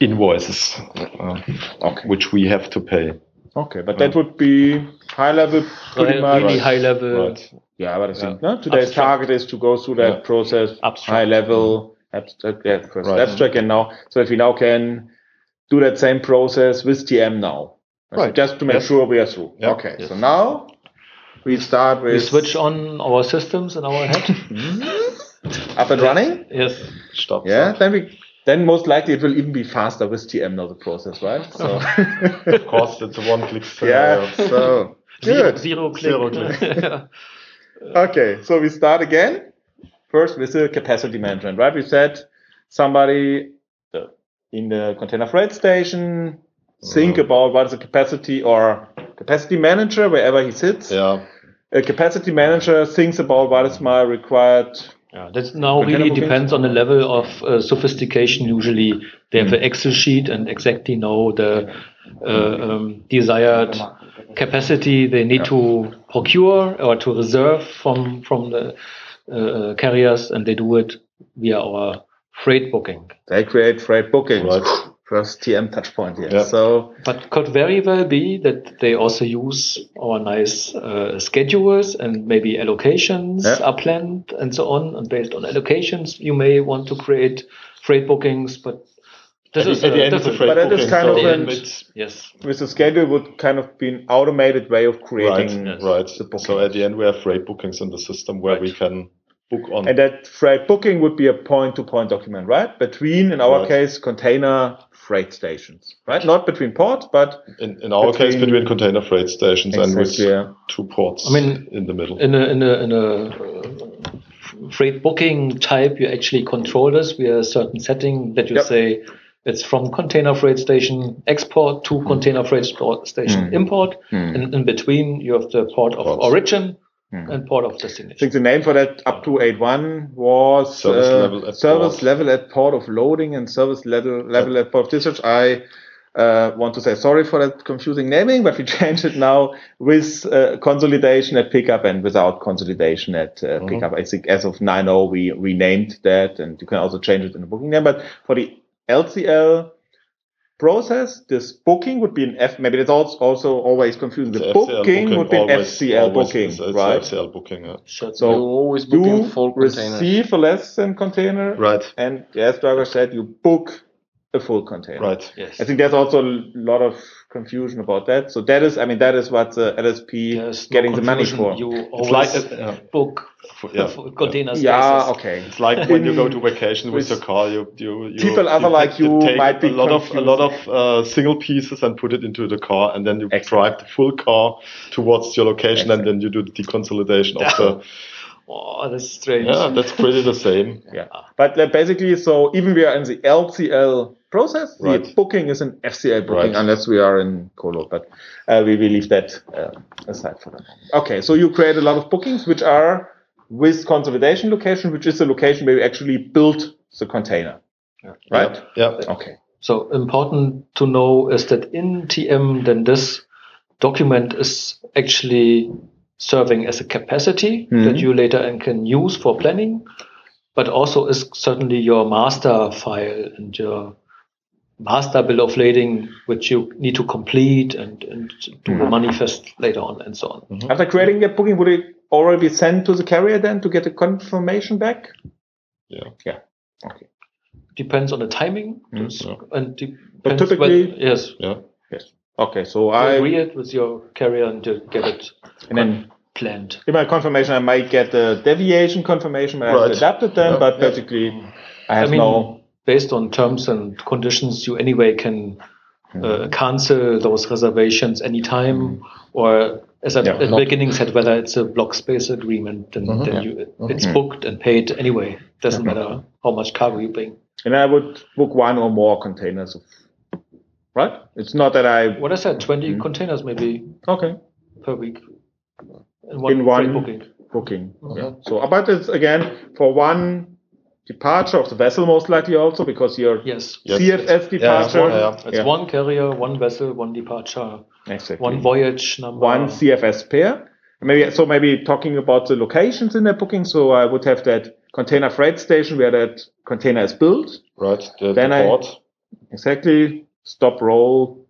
invoices, uh, Okay. which we have to pay. Okay, but that would be high level, pretty Right, much. really high level. Right. Yeah, but I think no, today's Abstract. target is to go through that Yeah. process, Abstract. high level, abstract, yeah, first Right. abstract, and now, so if we now can do that same process with TM now, So Right. just to make Yes. sure we are through. Yeah. Okay, Yes. so now we start with We switch on our systems in our head. up and running. yes. Stop. Yeah, then we then most likely it will even be faster with TM now the process, right? So Of course, it's a one-click yeah, so Zero, good. zero click. Zero click. Yeah. Okay, so we start again. First with the capacity management, right? We said somebody uh, in the container freight station think about what is the capacity or capacity manager wherever he sits. Yeah. A capacity manager thinks about what is my required. Yeah, that now really depends on the level of uh, sophistication. Usually, they have an Excel sheet and exactly know the uh, um, desired capacity they need to procure or to reserve from from the uh, carriers, and they do it via our freight booking. They create freight bookings. Right. First TM touch point here. Yeah. So But could very well be that they also use our nice uh, schedules and maybe allocations Yeah. are planned and so on. And based on allocations, you may want to create freight bookings, but this At is the- at the end, it's a different- freight But that is booking, kind so of an- it's- Yes. with the schedule would kind of be an automated way of Right, creating right. the booking. So at the end, we have freight bookings in the system where we can book on. And that freight booking would be a point-to-point document, right? Between, in our Right. case, container freight stations, right? Not between ports, but in, in our case, between- between container freight stations and with yeah. two ports I mean, in the middle. In a in a in a uh, freight booking type, you actually control this via a certain setting that you Yep. say it's from container freight station export to container freight station Mm. import, Mm. and in between you have the port of Ports. origin Mm. And port of destination. I think the name for that up to 8.1 was Service uh, level at service port. level at port of loading and service level, level at port of discharge. I uh, want to say sorry for that confusing naming, but we changed it now with uh, consolidation at pickup and without consolidation at uh, Mhm. pickup. I think as of 9.0 we renamed that and you can also change it in the booking name. But for the LCL process, this booking would be an F, maybe that's also, also always confusing. The, The FCL booking, would be an always- FCL always booking, is- is right? FCL booking, yeah. So, So you always book in you full containers. receive a less than container, Right, and as Driver said, you book a full container. right. yes. I think there's also a lot of confusion about that. So that is, I mean, that is what the LSP There's no getting the money for. You always like- uh, yeah. book yeah, for container yeah, spaces. okay. It's like when you go to vacation with with your car, you, you, you people other like you take might be a lot of a lot of uh, single pieces and put it into the car, and then you Exactly. drive the full car towards your location, and then you do the deconsolidation of the. Oh, that's strange. Yeah, that's pretty the same. Yeah. But uh, basically, so even we are in the LCL process, the booking is an FCL booking Right. unless we are in Colo, but uh, we will leave that uh, aside for moment. Okay, so you create a lot of bookings which are with consolidation location, which is the location where you actually build the container. Right? Yeah. Okay. So important to know is that in TM, then this document is actually serving as a capacity Mhm. that you later and can use for planning, but also is certainly your master file and your master bill of lading, which you need to complete and, and do Mhm. the manifest later on and so on. After creating that booking, would it already be sent to the carrier then to get a confirmation back? Yeah. Yeah. Okay. Depends on the timing Mhm. Yeah. and depends But typically- whether- yes, Yeah. Yes. Okay. So you I agree it with your carrier and you get it and then planned. in my confirmation, I might get the deviation confirmation when I have Right. to adapt it Yeah, but yeah. basically I have I mean, no. Based on terms and conditions, you anyway can Hmm. uh, cancel those reservations anytime, or as I Yeah, at the beginning said, whether it's a block space agreement, then, Mhm. then Yeah. you, it's Mhm. booked and paid anyway. Doesn't matter how much cargo you bring. And I would book one or more containers of right? It's not that I What I said, 20 Mhm. containers maybe okay per week. In one, In one- booking. booking. Mhm. Yeah. So, but it's again for one departure of the vessel, most likely also because your Yes. Yes. CFS departure. Yeah, yeah. It's Yeah. one carrier, one vessel, one departure, Exactly. one voyage number. one CFS pair. Maybe so. Maybe talking about the locations in the booking. So I would have that container freight station where that container is built. Right. The, Then the I- port. Exactly. Stop role.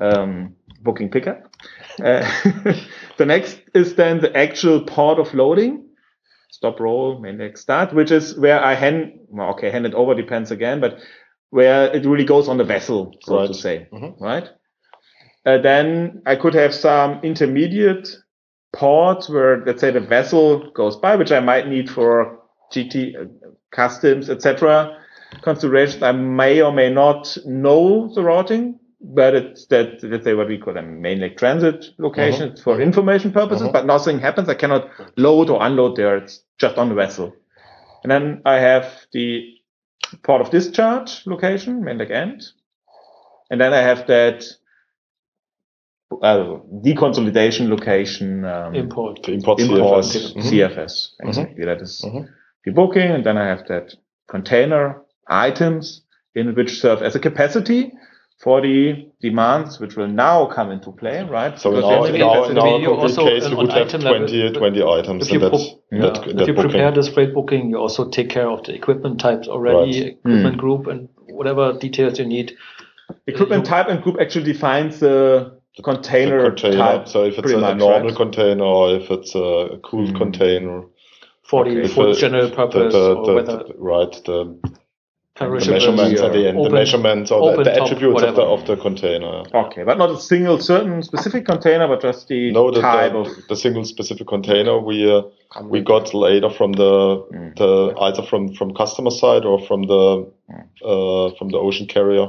Um, booking pickup. Uh, the next is then the actual port of loading. Stop role, main next start, which is where I hand, well, okay, hand it over depends again, but where it really goes on the vessel, so Right. to say, Mhm. right? Uh, then I could have some intermediate ports where, let's say, the vessel goes by, which I might need for GT uh, customs, etc. Considerations. I may or may not know the routing, but it's that let's say what we call a main leg transit location It's for information purposes. Mhm. But nothing happens. I cannot load or unload there. It's just on the vessel. And then I have the port of discharge location, main leg end, and then I have that uh, deconsolidation location. Um, import. The import, import CFS. Mhm. CFS. Exactly. That is Mhm. the booking, and then I have that container items in which serve as a capacity for the demands which will now come into play, right? So in Because our, there's in our, in capacity- our Maybe you concrete also, case, we would have item 20, 20 items If in you, that, pro- Yeah. that, if that you prepare this freight booking, you also take care of the equipment types already, Right. equipment Mm. group, and whatever details you need. equipment type and group actually defines the container, the container. type. so if it's a, much, normal right? container or if it's a cooled Mm. container. for Okay. the, If for the it- general the, purpose the, or whether the- right, the, the perishable, measurements at the end, open- the measurements or the, open the top, attributes of the, of the container. Okay, but not a single certain specific container, but just the No, the, type the, of. the single specific container we uh, we got later from the Mm. the either from from customer side or from the Mm. uh, from the ocean carrier.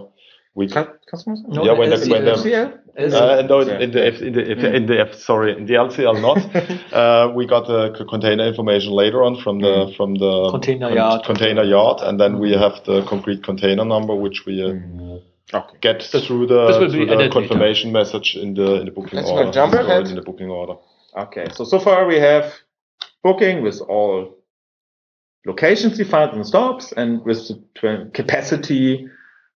We Cu- customers? No, Yeah, when the- LCL. when the- LCL? Uh, no, Yeah. in the F, in the F, Mm. in the F, sorry, in the LCL not. uh, we got the container information later on from the Mm. from the Container con- yard. container yard, and then we have the concrete container number, which we uh, Mm. Okay. get through the, this will be through the added later. confirmation message in the in the booking Let's order. jump ahead. in the booking order. Okay, so so far we have booking with all locations defined and stops, and with the capacity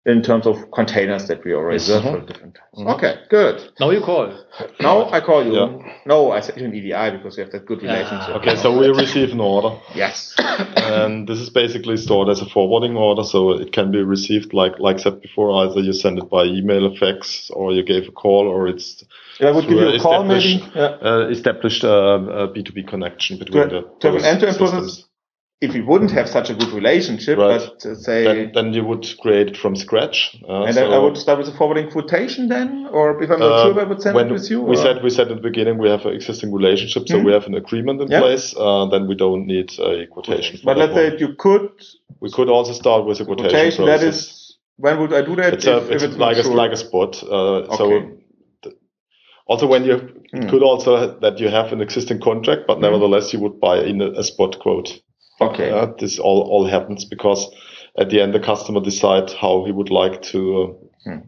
in terms of containers that we already Yes. reserved Mhm. for different times. Mhm. Okay, good. Now you call. Now I call you. Yeah. No, I said you an EDI because we have that good Yeah. relationship. Okay, so we receive an order. Yes. and this is basically stored as a forwarding order, so it can be received like like said before. Either you send it by email, a fax, or you gave a call, or it's I would give you a Through call maybe. established- Yeah. uh, established uh, a B2B connection between To, the to have an end-to-end process. If we wouldn't have such a good relationship, Right. but uh, say, Then, then you would create it from scratch. Uh, and so, then I would start with a forwarding quotation then, or if I'm not uh, sure, I would send it with you. we or- said we said at the beginning we have an existing relationship, so Mhm. we have an agreement in Yeah. place. Uh, then we don't need a quotation. but let's say you could we could also start with a quotation, quotation. That is when would I do that? it's, a, if, it's, if like a like a spot. Uh, Okay. So also when you Hmm. could also that you have an existing contract, but Mhm. nevertheless you would buy in a, a spot quote. Okay. Yeah, this all all happens because at the end the customer decides how he would like to uh, Hmm.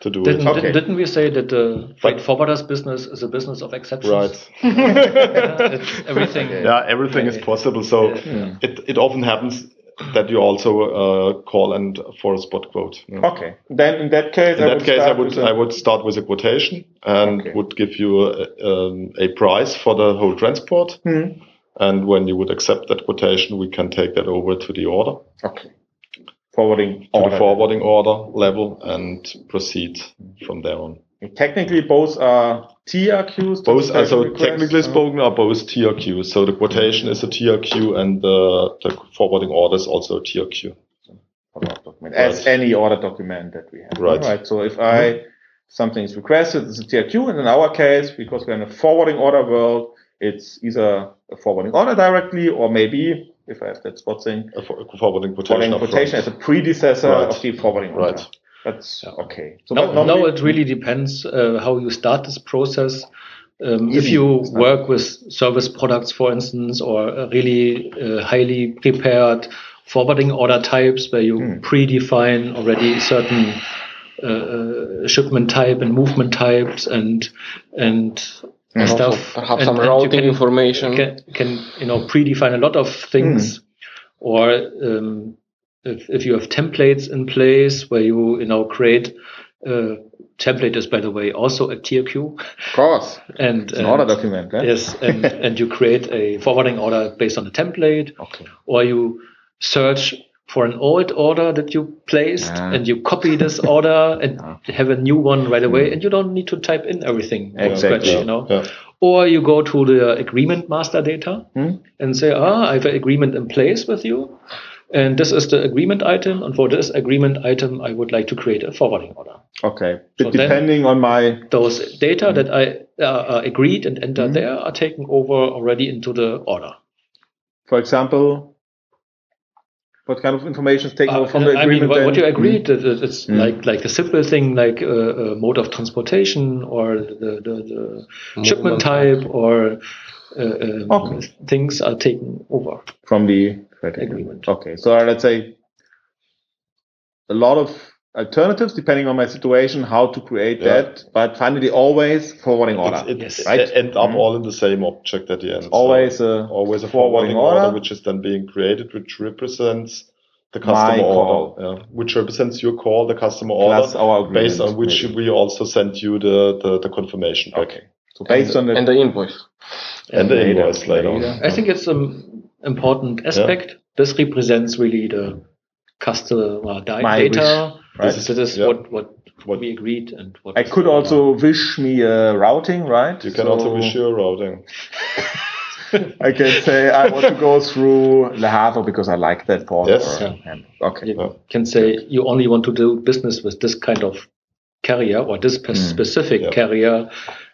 to do Didn't, it. Okay. didn't, didn't we say that the freight But- forwarders business is a business of exceptions? Right. Yeah, everything. Yeah, everything is possible. So Yeah. Hmm. it it often happens that you also uh, call and for a spot quote. Yeah. Okay. Then in that case, In I that would case, I start would with a- I would start with a quotation and Okay. would give you a, um, a price for the whole transport. Hmm. And when you would accept that quotation, we can take that over to the order, Okay. Forwarding to order. the forwarding order level, and proceed from there on. Technically, both are TRQs. Both, so requests, technically uh, spoken, are both TRQs. So the quotation is a TRQ, and the, the forwarding order is also a TRQ. document, as Right. any order document that we have. Right. Right. So if I something is requested, it's a TRQ, and in our case, because we're in a forwarding order world, it's either a forwarding order directly, or maybe if I have that spot thing, A for- a forwarding quotation. forwarding quotation as a predecessor Right. of the forwarding order. Right. That's okay. So No, but no, it really depends uh, how you start this process. Um, if you work with service products, for instance, or uh, really uh, highly prepared forwarding order types where you Hmm. predefine already certain uh, uh, shipment type and movement types and and And also stuff. perhaps And- some and routing can- information. Can, can you know predefine a lot of things, or um, if if you have templates in place where you you know create. Uh, template is by the way also a TRQ Of course. and It's an order document. eh? Yes, and, and you create a forwarding order based on the template, Okay. or you search for an old order that you placed Ah. and you copy this order and have a new one right away, and you don't need to type in everything from Exactly. scratch, you know. Yeah. Or you go to the agreement master data Hmm. and say, ah, I have an agreement in place with you. And this is the agreement item. And for this agreement item, I would like to create a forwarding order. Okay. So But then- depending on my Those data Hmm. that I uh, agreed and entered there are taken over already into the order. for example, what kind of information is taken Uh, over from the agreement? I agreement? mean, what, what you agreed, that it- it's Mm. like like a simple thing like uh, uh, mode of transportation or the, the, the shipment type or uh, um, Okay. things are taken over. from the credit Agreement. Okay, so let's say a lot of alternatives depending on my situation, how to create Yeah. that, but finally always forwarding order. It's- it Right? it end up Mhm. all in the same object at the end. So always a always a forwarding forwarding order. order, which is then being created, which represents the My customer call. order, yeah, which represents your call, the customer plus order, our based on which maybe. we also send you the, the, the confirmation back. Okay. So based on the and the invoice. And the Later. invoice later. Later. I think it's an important aspect. This represents really the customer di- My data. Right? This is, this is Yeah. what, what What- we agreed and what I could also wish me a routing, right? You can So also wish your routing. I can say I want to go through Le Havre because I like that port. Yes. or- and- okay. You Yeah. can say you only want to do business with this kind of carrier or this pe- hmm. specific Yeah. carrier,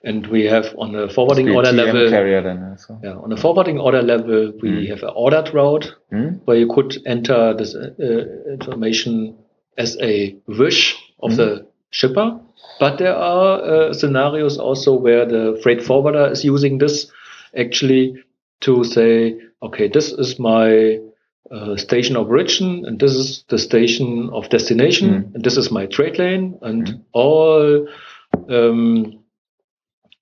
and we have on a forwarding a order TM level. carrier then. Eh, so. Yeah, on a forwarding order level, we hmm. have an ordered route Hmm? where you could enter this uh, uh information as a wish of the shipper. But there are uh, scenarios also where the freight forwarder is using this actually to say, okay, this is my uh, station of origin, and this is the station of destination, and this is my trade lane, and all um,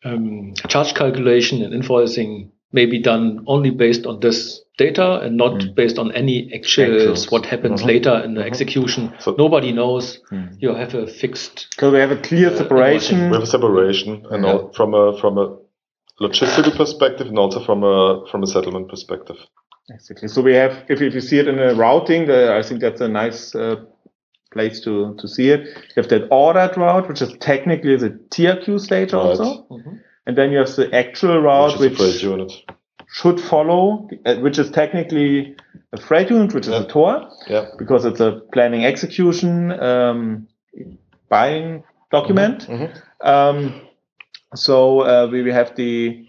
um, charge calculation and invoicing may be done only based on this data and not mm. based on any actuals, Actuals. what happens mm-hmm. later in the mm-hmm. execution. So- Nobody knows. Mm. You have a fixed. Because we have a clear uh, separation. We have a separation, and Yeah. all, from a from a logistical perspective, and also from a from a settlement perspective. Exactly. So we have, if, if you see it in a routing, the, I think that's a nice uh, place to, to see it. You have that ordered route, which is technically the TRQ stage Right. also. Mm-hmm. And then you have the actual route, which is which, a freight unit. Should follow, uh, which is technically a freight unit, which is Yeah. a TOR, Yeah. because it's a planning execution um, buying document. Mhm. Um, so uh, we we have the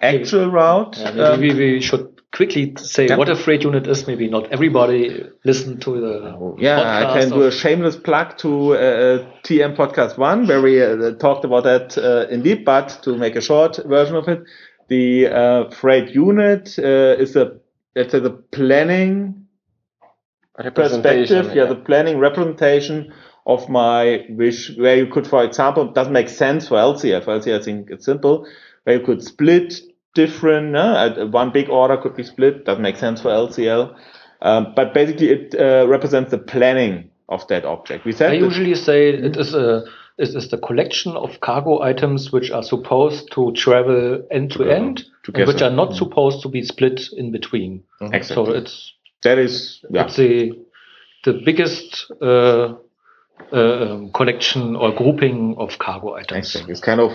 actual route. Uh, um, maybe we, we should quickly say Yeah. what a freight unit is. Maybe not everybody listen to the. Yeah, I can do a shameless plug to uh, TM Podcast One, where we uh, talked about that uh, in deep. But to make a short version of it, the uh, freight unit uh, is a let's say the planning perspective. Yeah, the planning representation of my wish, where you could, for example, it doesn't make sense for LCF. For LCF, I think it's simple, where you could split different. Uh, uh, one big order could be split. Doesn't make sense for LCL. Um, but basically, it uh, represents the planning of that object. We said I usually say it is a it is the collection of cargo items which are supposed to travel end to end, together. which are not supposed to be split in between. Exactly. So it's that is yeah. it's the the biggest uh, uh, collection or grouping of cargo items. Exactly. It's kind of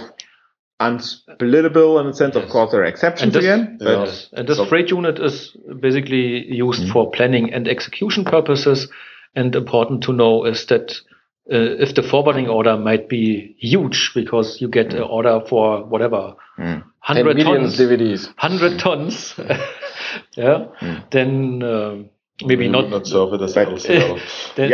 unsplittable in the sense, of course, there are exceptions this, again. But yes, and this So- freight unit is basically used Mm-hmm. for planning and execution purposes. And important to know is that if the forwarding order might be huge because you get an order for whatever Mm. 10 100 million tons, DVDs. 100 tons, yeah, Mm. then uh, maybe We not. not serve it as But- LCL. then,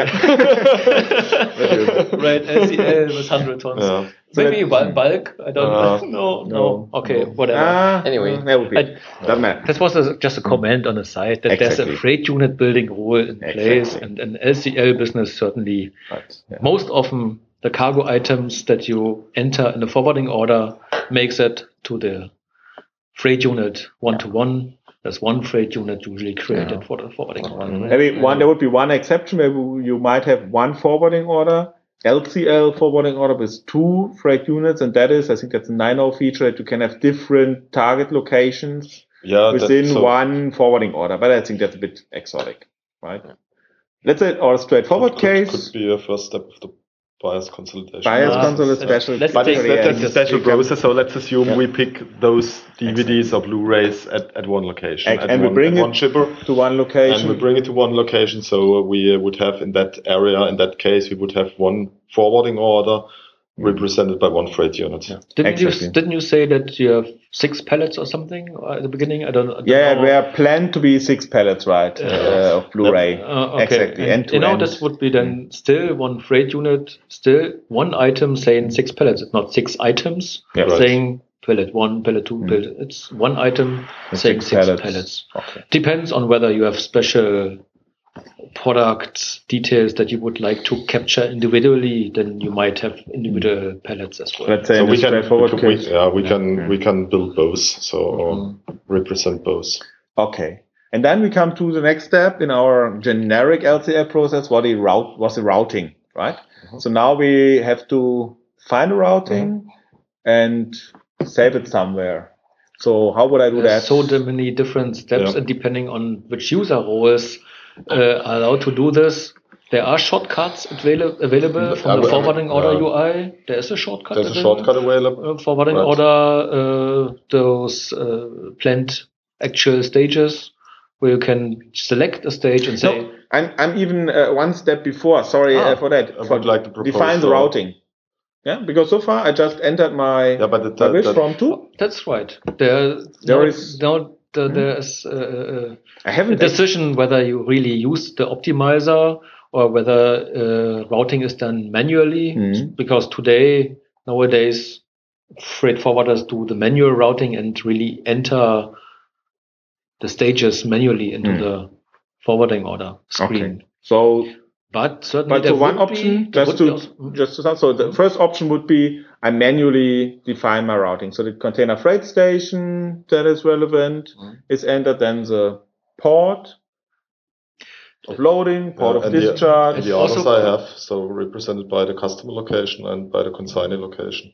right, LCL with 100 tons. yeah. Maybe bul- bulk. I don't Uh, know. No, no. no, Okay, whatever. Ah, Anyway. that would be. I- doesn't matter. That was a, just a comment on the side that Exactly. there's a freight unit building rule in place, and an LCL business certainly But, yeah. most often the cargo items that you enter in the forwarding order makes it to the freight unit one to one. There's one freight unit usually created Yeah. for the forwarding order. Maybe one there would be one exception where you might have one forwarding order, LCL forwarding order with two freight units, and that is, I think that's a 9.0 feature that you can have different target locations Yeah, that- within so- one forwarding order. But I think that's a bit exotic, right? Let's say or a straightforward could, case. could be a first step of the bias consolidation. Bias Ah, console is special. let's But take- it's, Very that's a special You can- process, so let's assume Yeah. we pick those DVDs or Blu-rays at, at one location, And- at and we bring at it one shipper, to one location. and we bring it to one location. So we uh, would have in that area, in that case, we would have one forwarding order represented by one freight unit. Didn't you didn't you say that you have six pallets or something at the beginning? I don't. I don't yeah, know. we are planned to be six pallets, right, uh, of Blu-ray. Uh, okay. Exactly, And, end to you know, end. this would be then still one freight unit, still one item saying six pallets. It's not six items Yeah, right. saying pallet one, pallet two, pallet. It's one item saying six, pallets. Okay. Depends on whether you have special product details that you would like to capture individually. Then you might have individual pallets as well. Let's say So we the can, straightforward we, can- we- yeah, we can Yeah. we can build both, so or represent both. Okay. And then we come to the next step in our generic LCL process, what the route was the routing, right? Mm-hmm. So now we have to find a routing mm-hmm. and save it somewhere. So how would I do There's that? so d- many different steps, Yeah. and depending on which user roles are allowed to do this, there are shortcuts avail- available from the Uh, forwarding order uh, UI. There is a shortcut. There's a available. shortcut available. Uh, forwarding Right. order, uh, those uh, planned actual stages where you can select a stage and say, No, I'm, I'm even uh, one step before. Sorry Ah. uh, for that. I For would like to propose define the routing. Yeah, because so far I just entered my, Yeah, but the, my wish the, from two. that's right. There, There now, is- now the, there is uh, uh, haven't decision whether you really use the optimizer or whether uh, routing is done manually. Mhm. Because today, nowadays, freight forwarders do the manual routing and really enter the stages manually into Mm. the forwarding order screen. So But certainly, But there one would be- option, just to also- mm. just to start, so the first option would be I manually define my routing. So the container freight station that is relevant Mhm. is entered, then the port of loading, port uh, of and the- discharge. and the Also- I have, so represented by the customer location and by the consignee location.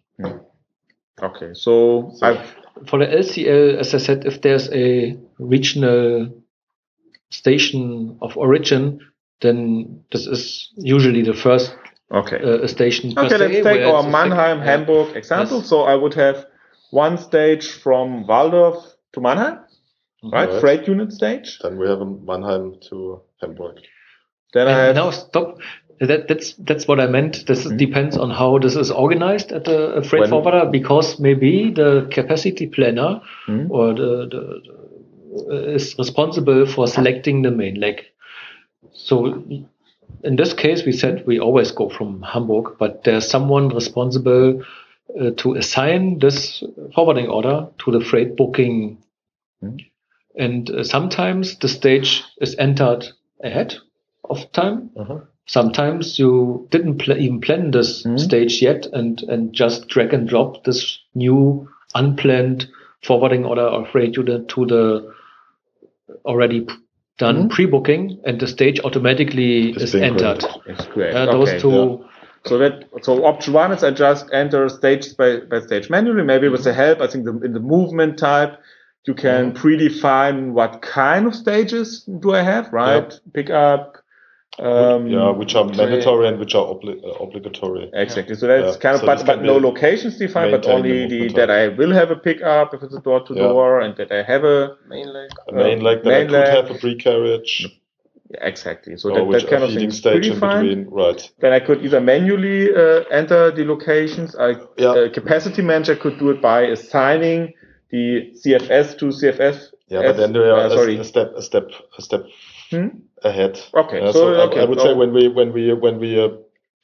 okay, so, So- I've for the LCL, as I said, if there's a regional station of origin, then this is usually the first okay. uh, station. per Okay, let's se, take our Mannheim, sec- Hamburg example. Yes. So I would have one stage from Waldorf to Mannheim, right? Right. Freight unit stage. Then we have a Mannheim to Hamburg. Then I have now stop. That, that's that's what I meant. This is, Mhm. depends on how this is organized at the a freight When- forwarder, because maybe the capacity planner Mhm. or the, the, the is responsible for selecting the main leg. So in this case, we said we always go from Hamburg, but there's someone responsible uh, to assign this forwarding order to the freight booking. Mhm. And uh, sometimes the stage is entered ahead of time. Uh-huh. Sometimes you didn't pl- even plan this Mhm. stage yet and, and just drag and drop this new unplanned forwarding order or freight unit to the already done Mhm. pre-booking and the stage automatically It's is entered. great. Uh, those Okay. two, So that so option one is I just enter stage by, by stage manually. Maybe with the help, I think the, in the movement type, you can predefine what kind of stages do I have, right? Pick up. Um, yeah, which are mandatory and which are obli- uh, obligatory. Exactly. So that's Yeah. kind of, So but, but no locations defined, but only the the, that I will have a pickup if it's a door to door, and that I have a Main leg. A main Um, leg that main I could have a pre-carriage yeah, exactly. So that, that kind of thing stage in between. Right. Then I could either manually uh, enter the locations. I Yeah. uh, capacity manager could do it by assigning the CFS to CFS. Yeah, but then there uh, are a, sorry. a step, a step, a step Hmm? ahead. Okay, Yeah, so, I- okay, I, would so- say when we when we when we uh,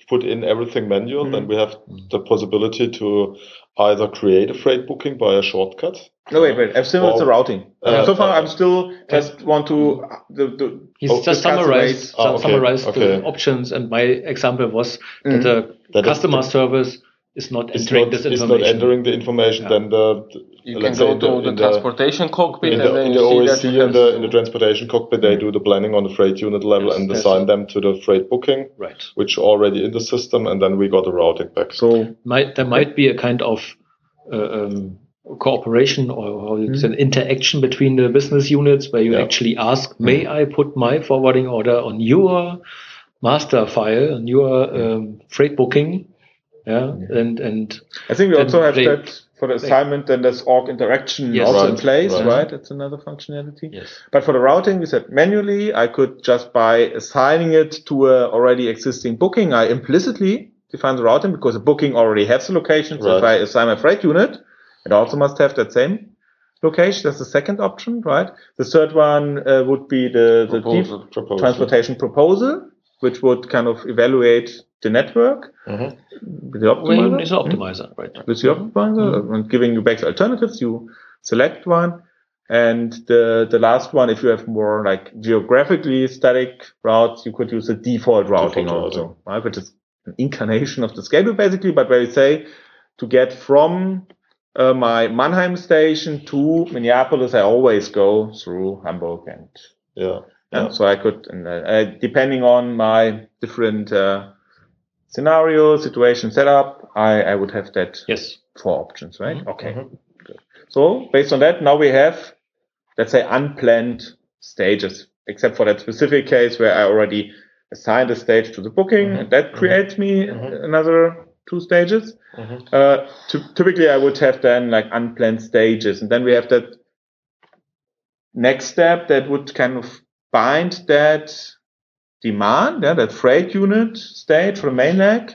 put in everything manual, Hmm. then we have the possibility to either create a freight booking by a shortcut. No, wait, wait. I've still Or- it's the routing. Uh, so far, uh, I'm still just want to the, the He's Oh, just summarized, rates. Ah, okay, summarized okay. the options, and my example was Mhm. that the That is- customer service is not It's entering not, this it's information. not entering the information. Yeah. Then the, the You can go to in the, transportation cockpit in and the, then in you the see that you and the, in the transportation cockpit, they do the planning on the freight unit level Yes, and yes. assign them to the freight booking, right. which already in the system, and then we got the routing back. so Might there might be a kind of uh, um, cooperation or, or it's an interaction between the business units where you Yeah. actually ask, may I put my forwarding order on your master file on your um, freight booking? Yeah, and and I think we also have they- that for the assignment. Then there's org interaction Yes. also in place, right. right? That's another functionality. yes, But for the routing, we said manually, I could just by assigning it to a already existing booking, I implicitly define the routing because the booking already has the location. So if I assign my freight unit, it also must have that same location. That's the second option, right? The third one uh, would be the, the deep Proposal. Proposal. transportation proposal, which would kind of evaluate the network Mhm. with the well, optimizer. it's an optimizer, right? with the optimizer and giving you back the alternatives. You select one. And the, the last one, if you have more like geographically static routes, you could use the default routing Default also, right? Which is an incarnation of the schedule basically, but where you say to get from uh, my Mannheim station to Minneapolis, I always go through Hamburg and Yeah. Yeah, so I could, and, uh, depending on my different uh, scenario, situation, setup, I, I would have that Yes. four options, right? Mhm. Okay. Mhm. Good. So based on that, now we have, let's say, unplanned stages, except for that specific case where I already assigned a stage to the booking, Mhm. and that creates me Mhm. another two stages. Mhm. Uh, ty- typically, I would have then like unplanned stages, and then we have that next step that would kind of bind that demand, yeah, that freight unit state for the main leg,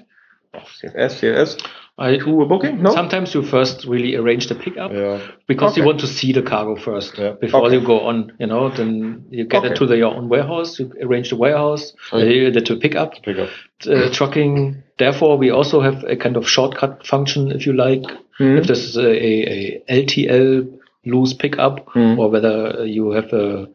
CFS, CFS, I, to a booking. No, Sometimes you first really arrange the pickup Yeah. because you want to see the cargo first Yeah. before Okay. you go on. You know, then you get Okay. it to the, your own warehouse. You arrange the warehouse, Oh, uh, the to pick up Pick up. uh, trucking. Therefore, we also have a kind of shortcut function, if you like, Mhm. if this is a, a, a LTL loose pickup, Mhm. or whether you have a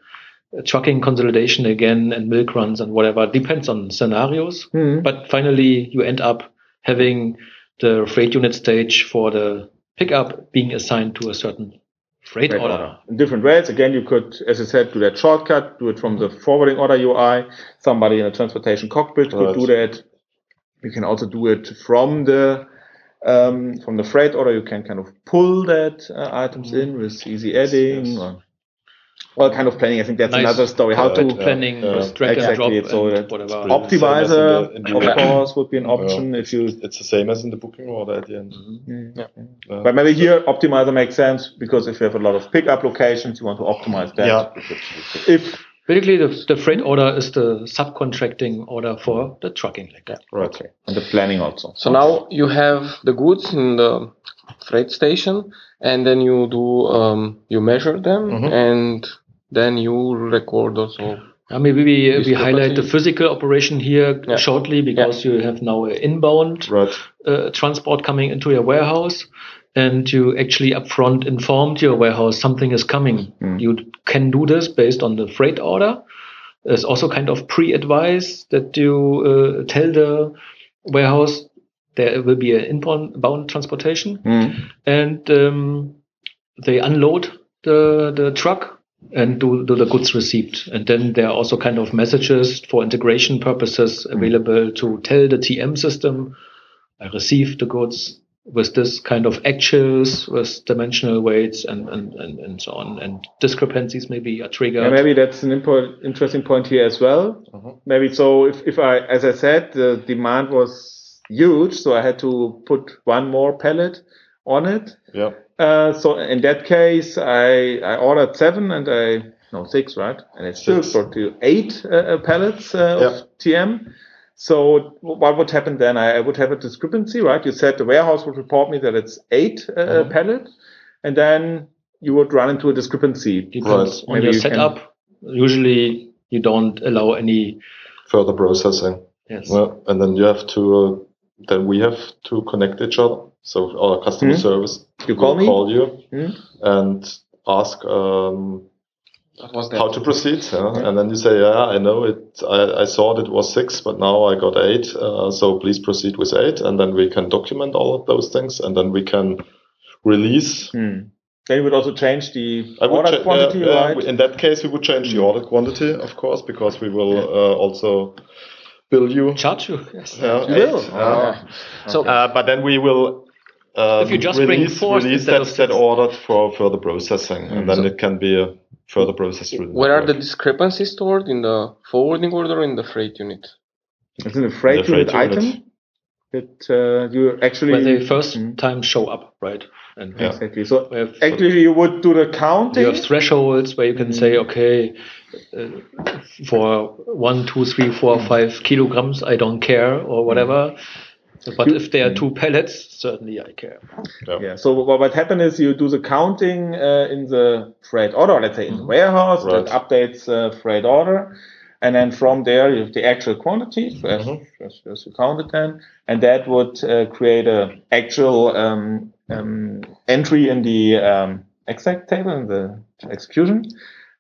trucking consolidation again and milk runs and whatever. Depends on scenarios. Mhm. But finally, you end up having the freight unit stage for the pickup being assigned to a certain freight Freight order. order. In different ways. Again, you could, as I said, do that shortcut, do it from the forwarding order UI. Somebody in a transportation cockpit could Right. do that. You can also do it from the um, from the freight order. You can kind of pull that uh, items in with easy adding yes. or all kind of planning. I think that's Nice another story. How to planning yeah, with drag exactly, and drop so and whatever. optimizer, in the- in the- of course, would be an option if you. It's the same as in the booking order at the end. Mhm. Yeah. Yeah. But maybe here optimizer makes sense because if you have a lot of pickup locations, you want to optimize that. Yeah. If Basically, the, the freight order is the subcontracting order for the trucking leg. Right. okay, and the planning also. So now you have the goods in the freight station, and then you do um, you measure them, Mhm. and then you record also. Uh, maybe we, we highlight the physical operation here Yeah. shortly because you have now an inbound Right. uh, transport coming into your warehouse and you actually upfront informed your warehouse something is coming. Mm. You can do this based on the freight order. There's also kind of pre-advice that you uh, tell the warehouse there will be an inbound transportation Mhm. and um, they unload the the truck and do, do the goods received. And then there are also kind of messages for integration purposes available to tell the TM system, I received the goods with this kind of actuals, with dimensional weights and, and, and, and so on. And discrepancies maybe are triggered. Yeah, maybe that's an import, interesting point here as well. Mhm. Maybe so if, if I, as I said, the demand was huge, so I had to put one more pallet on it. Yeah. Uh, so in that case, I, I ordered seven and I, no, six, right? And it's still Six. to eight uh, uh, pallets uh, Yeah. of TM. So what would happen then? I, I would have a discrepancy, right? You said the warehouse would report me that it's eight uh, Mhm. pallet, and then you would run into a discrepancy. Depends on your you can- setup. Usually you don't allow any. Further processing. Yes. Yeah. And then you have to, uh, then we have to connect each other. So our customer Hmm. service You call will me? call you Hmm? and ask um, was that? how to proceed. Yeah? And then you say, yeah, I know it. I, I thought it was six, but now I got eight. Uh, so please proceed with eight. And then we can document all of those things. And then we can release. Hmm. Then you would also change the I order cha- quantity, yeah, yeah, right? In that case, we would change the order quantity, of course, because we will uh, also bill you. Charge you. Yes. Yeah, You will? eight, yeah. So Uh, but then we will um, If you just bring release, four release instead that, of that six. order for further processing, and Mm. then So- it can be a further process through. Where are the discrepancies stored in the forwarding order or in the freight unit? It's in a freight The freight unit unit. item that uh, you actually when they first Hmm. time show up, right? And Yeah. exactly. So have, actually, you would do the counting. you have thresholds where you can say, okay, uh, for one, two, three, four, five kilograms, I don't care or whatever. But You- if there are two pallets, certainly I care. Yeah. So what what happened is you do the counting uh, in the freight order, let's say in the warehouse that updates uh, freight order, and then from there you have the actual quantity as, Mhm. as, as you count it then, and that would uh, create a actual um, um, entry in the um, exact table in the execution.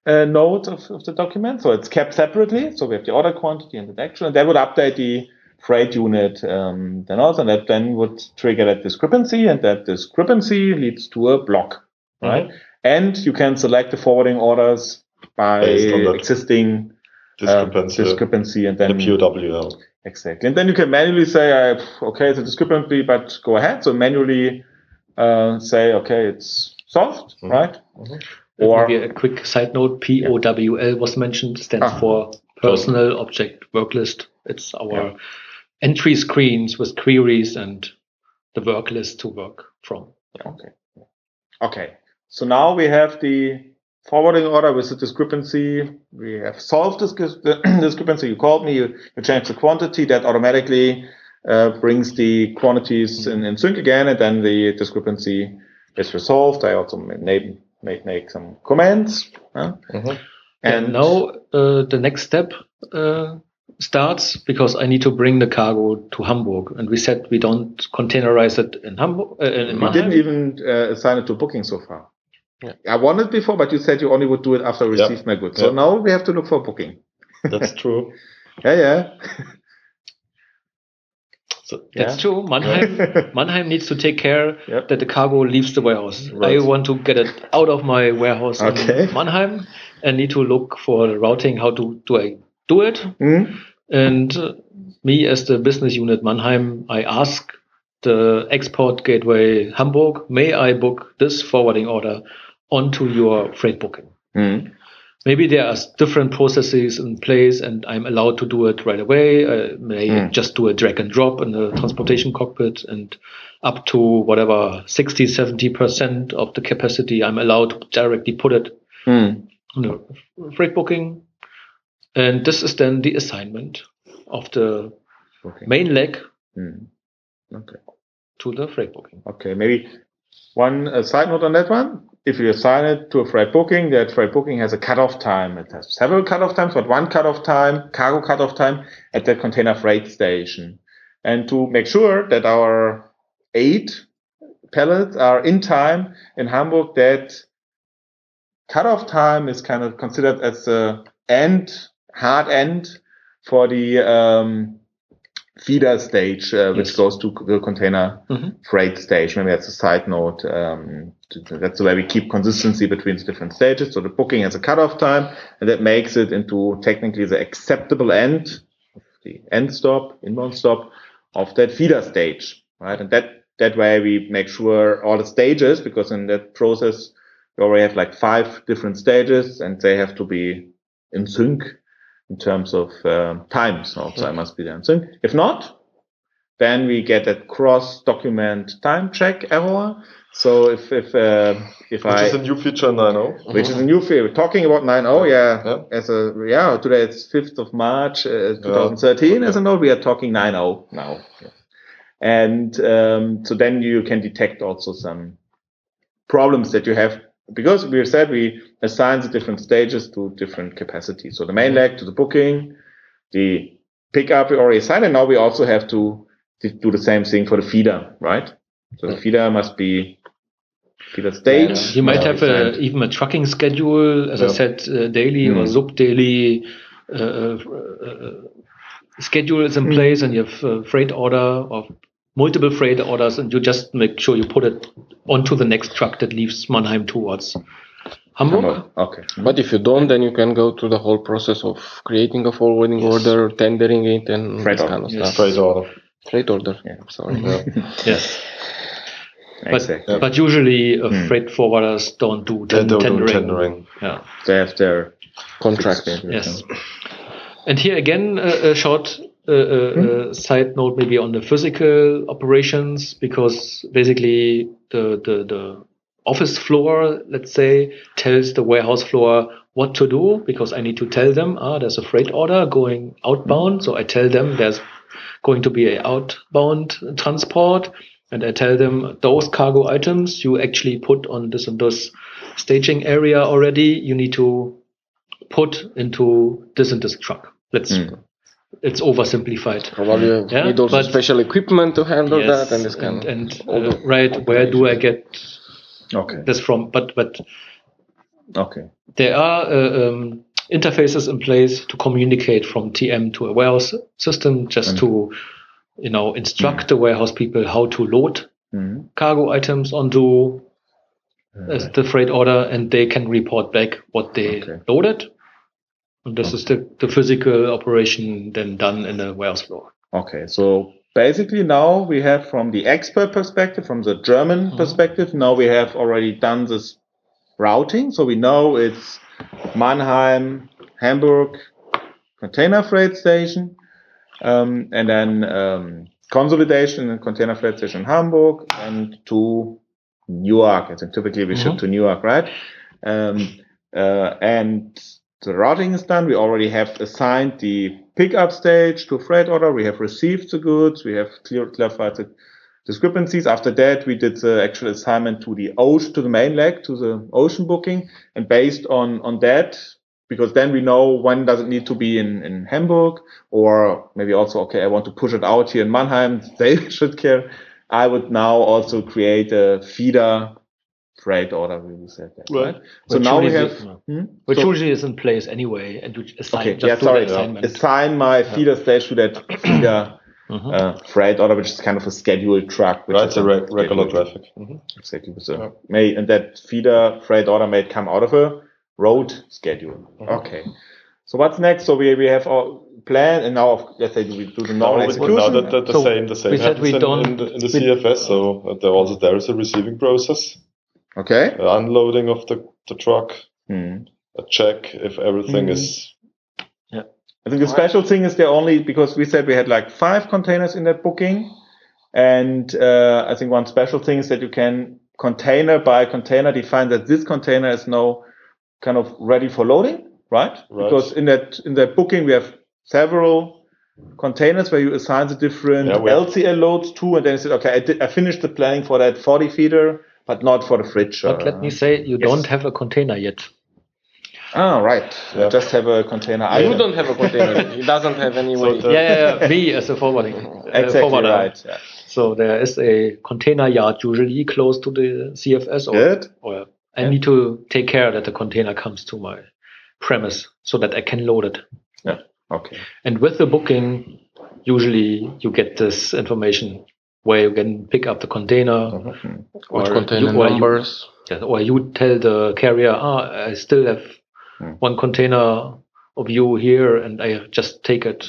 Uh, node of, of the document, so it's kept separately. So we have the order quantity and the actual, and that would update the freight unit um, then also, and that then would trigger that discrepancy, and that discrepancy leads to a block, right? And you can select the forwarding orders by Based on existing uh, discrepancy, discrepancy, and then the POW. exactly, and then you can manually say, okay, it's a discrepancy, but go ahead. So manually uh, say, okay, it's solved, Mhm. right? Mhm. Or Maybe a quick side note: POWL was mentioned, stands Ah. for Personal Object Work List. It's our entry screens with queries and the work list to work from. Okay. Okay. So now we have the forwarding order with the discrepancy. We have solved this discrepancy. You called me, you, you changed the quantity that automatically uh, brings the quantities in, in sync again, and then the discrepancy is resolved. I also made, made make some comments. huh? Mhm. And now uh, the next step uh, starts because I need to bring the cargo to Hamburg, and we said we don't containerize it in Hamburg. Uh, in we Mannheim. didn't even uh, assign it to booking so far. Yeah. I wanted before, but you said you only would do it after I Yeah. received my goods. So now we have to look for booking. That's true. Yeah, yeah. So, That's Yeah. true. Mannheim, Mannheim needs to take care Yep. that the cargo leaves the warehouse. Right. I want to get it out of my warehouse Okay. in Mannheim and need to look for the routing. How to do I do it? Hmm? And uh, me as the business unit Mannheim, I ask the export gateway Hamburg, may I book this forwarding order onto your freight booking? Hmm. Maybe there are different processes in place and I'm allowed to do it right away. I may Mm. just do a drag and drop in the transportation cockpit and up to whatever 60, 70% of the capacity, I'm allowed to directly put it Hmm. on the freight booking. And this is then the assignment of the Okay. main leg Hmm. Okay. to the freight booking. Okay. Maybe one uh, side note on that one. If you assign it to a freight booking, that freight booking has a cutoff time. It has several cutoff times, but one cutoff time, cargo cutoff time at the container freight station. And to make sure that our eight pallets are in time in Hamburg, that cutoff time is kind of considered as the end, hard end for the um, feeder stage, uh, which Yes. goes to the container Mhm. freight stage. Maybe that's a side note. Um, that's where we keep consistency between the different stages. So the booking has a cutoff time, and that makes it into technically the acceptable end, the end stop, inbound stop of that feeder stage, right? And that that way we make sure all the stages, because in that process we already have like five different stages, and they have to be in sync in terms of um time. So I must be there. If not, then we get that cross document time check error. So if if uh, if which I is a new feature in 9.0. which is a new feature. Talking about 9.0, yeah, Yeah. as a yeah, today it's 5th of March, uh, 2013. As a note, we are talking 9.0 now, and um, so then you can detect also some problems that you have because we said we assign the different stages to different capacities. So the main leg to the booking, the pickup we already assigned, and now we also have to to do the same thing for the feeder, right? So the feeder must be feeder stage. You might have a, even a trucking schedule, as I said, uh, daily or Mm. sub daily uh, uh, uh, schedule is in Mm. place, and you have uh, freight order or multiple freight orders, and you just make sure you put it onto the next truck that leaves Mannheim towards Hamburg. Okay. But if you don't, then you can go through the whole process of creating a forwarding order, tendering it, and Freight this order. kind of Yes. stuff. Freight order. Freight order. Yeah. Sorry. Yeah. Yes, but Exactly. but usually uh, Mm. freight forwarders don't do They ten- don't do tendering. tendering. Yeah. They have their Contract. schedule. Yes. And here again, uh, a short uh, uh, side note maybe on the physical operations, because basically the, the, the office floor, let's say, tells the warehouse floor what to do, because I need to tell them, ah, there's a freight order going outbound. So I tell them there's going to be an outbound transport. And I tell them those cargo items you actually put on this and this staging area already. You need to put into this and this truck. Let's Mm. it's oversimplified. Probably you Yeah, need also but- special equipment to handle Yes, that and this kind and, of. and uh, the right where do I get Okay. this from? But but Okay. there are uh, um, interfaces in place to communicate from TM to a warehouse system, just Mm. to you know instruct the warehouse people how to load Mhm. cargo items onto uh, the freight order, and they can report back what they Okay. loaded. And this is the, the physical operation then done in the warehouse floor. Okay, so basically now we have from the expert perspective, from the German Mhm. perspective, now we have already done this routing. So we know it's Mannheim, Hamburg, container freight station, um, and then um, consolidation in container freight station in Hamburg and to Newark. I think typically we ship Mhm. to Newark, right? Um, uh, and the routing is done. We already have assigned the pickup stage to freight order. We have received the goods. We have clarified the discrepancies. After that, we did the actual assignment to the ocean, to the main leg, to the ocean booking. And based on, on that, because then we know when does it need to be in, in Hamburg or maybe also, okay, I want to push it out here in Mannheim. They should care. I would now also create a feeder freight order. We said that, right? So Which now we have, is- hmm? Which So- usually is in place anyway, and you assign, Okay, just yeah, do sorry. the assignment. Assign my feeder stage to that feeder Mhm. uh, freight order, which is kind of a scheduled truck. Which Right, is it's a re- regular scheduled- traffic. Mhm. Exactly. So Yeah. may and that feeder freight order may come out of a road schedule. Mhm. Okay. So what's next? So we, we have our plan, and now let's say we do the Now, normal we- execution. now the, the, the So same, the same we said we in, don't- in the, in the CFS. So uh, there also there is a receiving process, okay. uh, unloading of the, the truck, Hmm. a check if everything Mhm. is Yeah. I think the special thing is there only because we said we had like five containers in that booking, and uh, I think one special thing is that you can container by container define that this container is now kind of ready for loading, right? Right. Because in that in that booking we have several containers where you assign the different Yeah, LCL loads to, and then you said, okay, I, did, I finished the planning for that 40 feeder, but not for the fridge. But uh, let me say, you yes. don't have a container yet. Ah, right. Yeah. just have a container. You don't have a container. It doesn't have any So way. the- Yeah, yeah, yeah. we as a forwarding uh, exactly forwarder. right. Yeah. So there is a container yard usually close to the CFS, or, Good. or I Yeah. need to take care that the container comes to my premise so that I can load it. Yeah. Okay. And with the booking, usually you get this information where you can pick up the container, Mhm. Which or container you, or you- numbers? Yeah, or you tell the carrier, ah, I still have Hmm. one container of you here, and I just take it.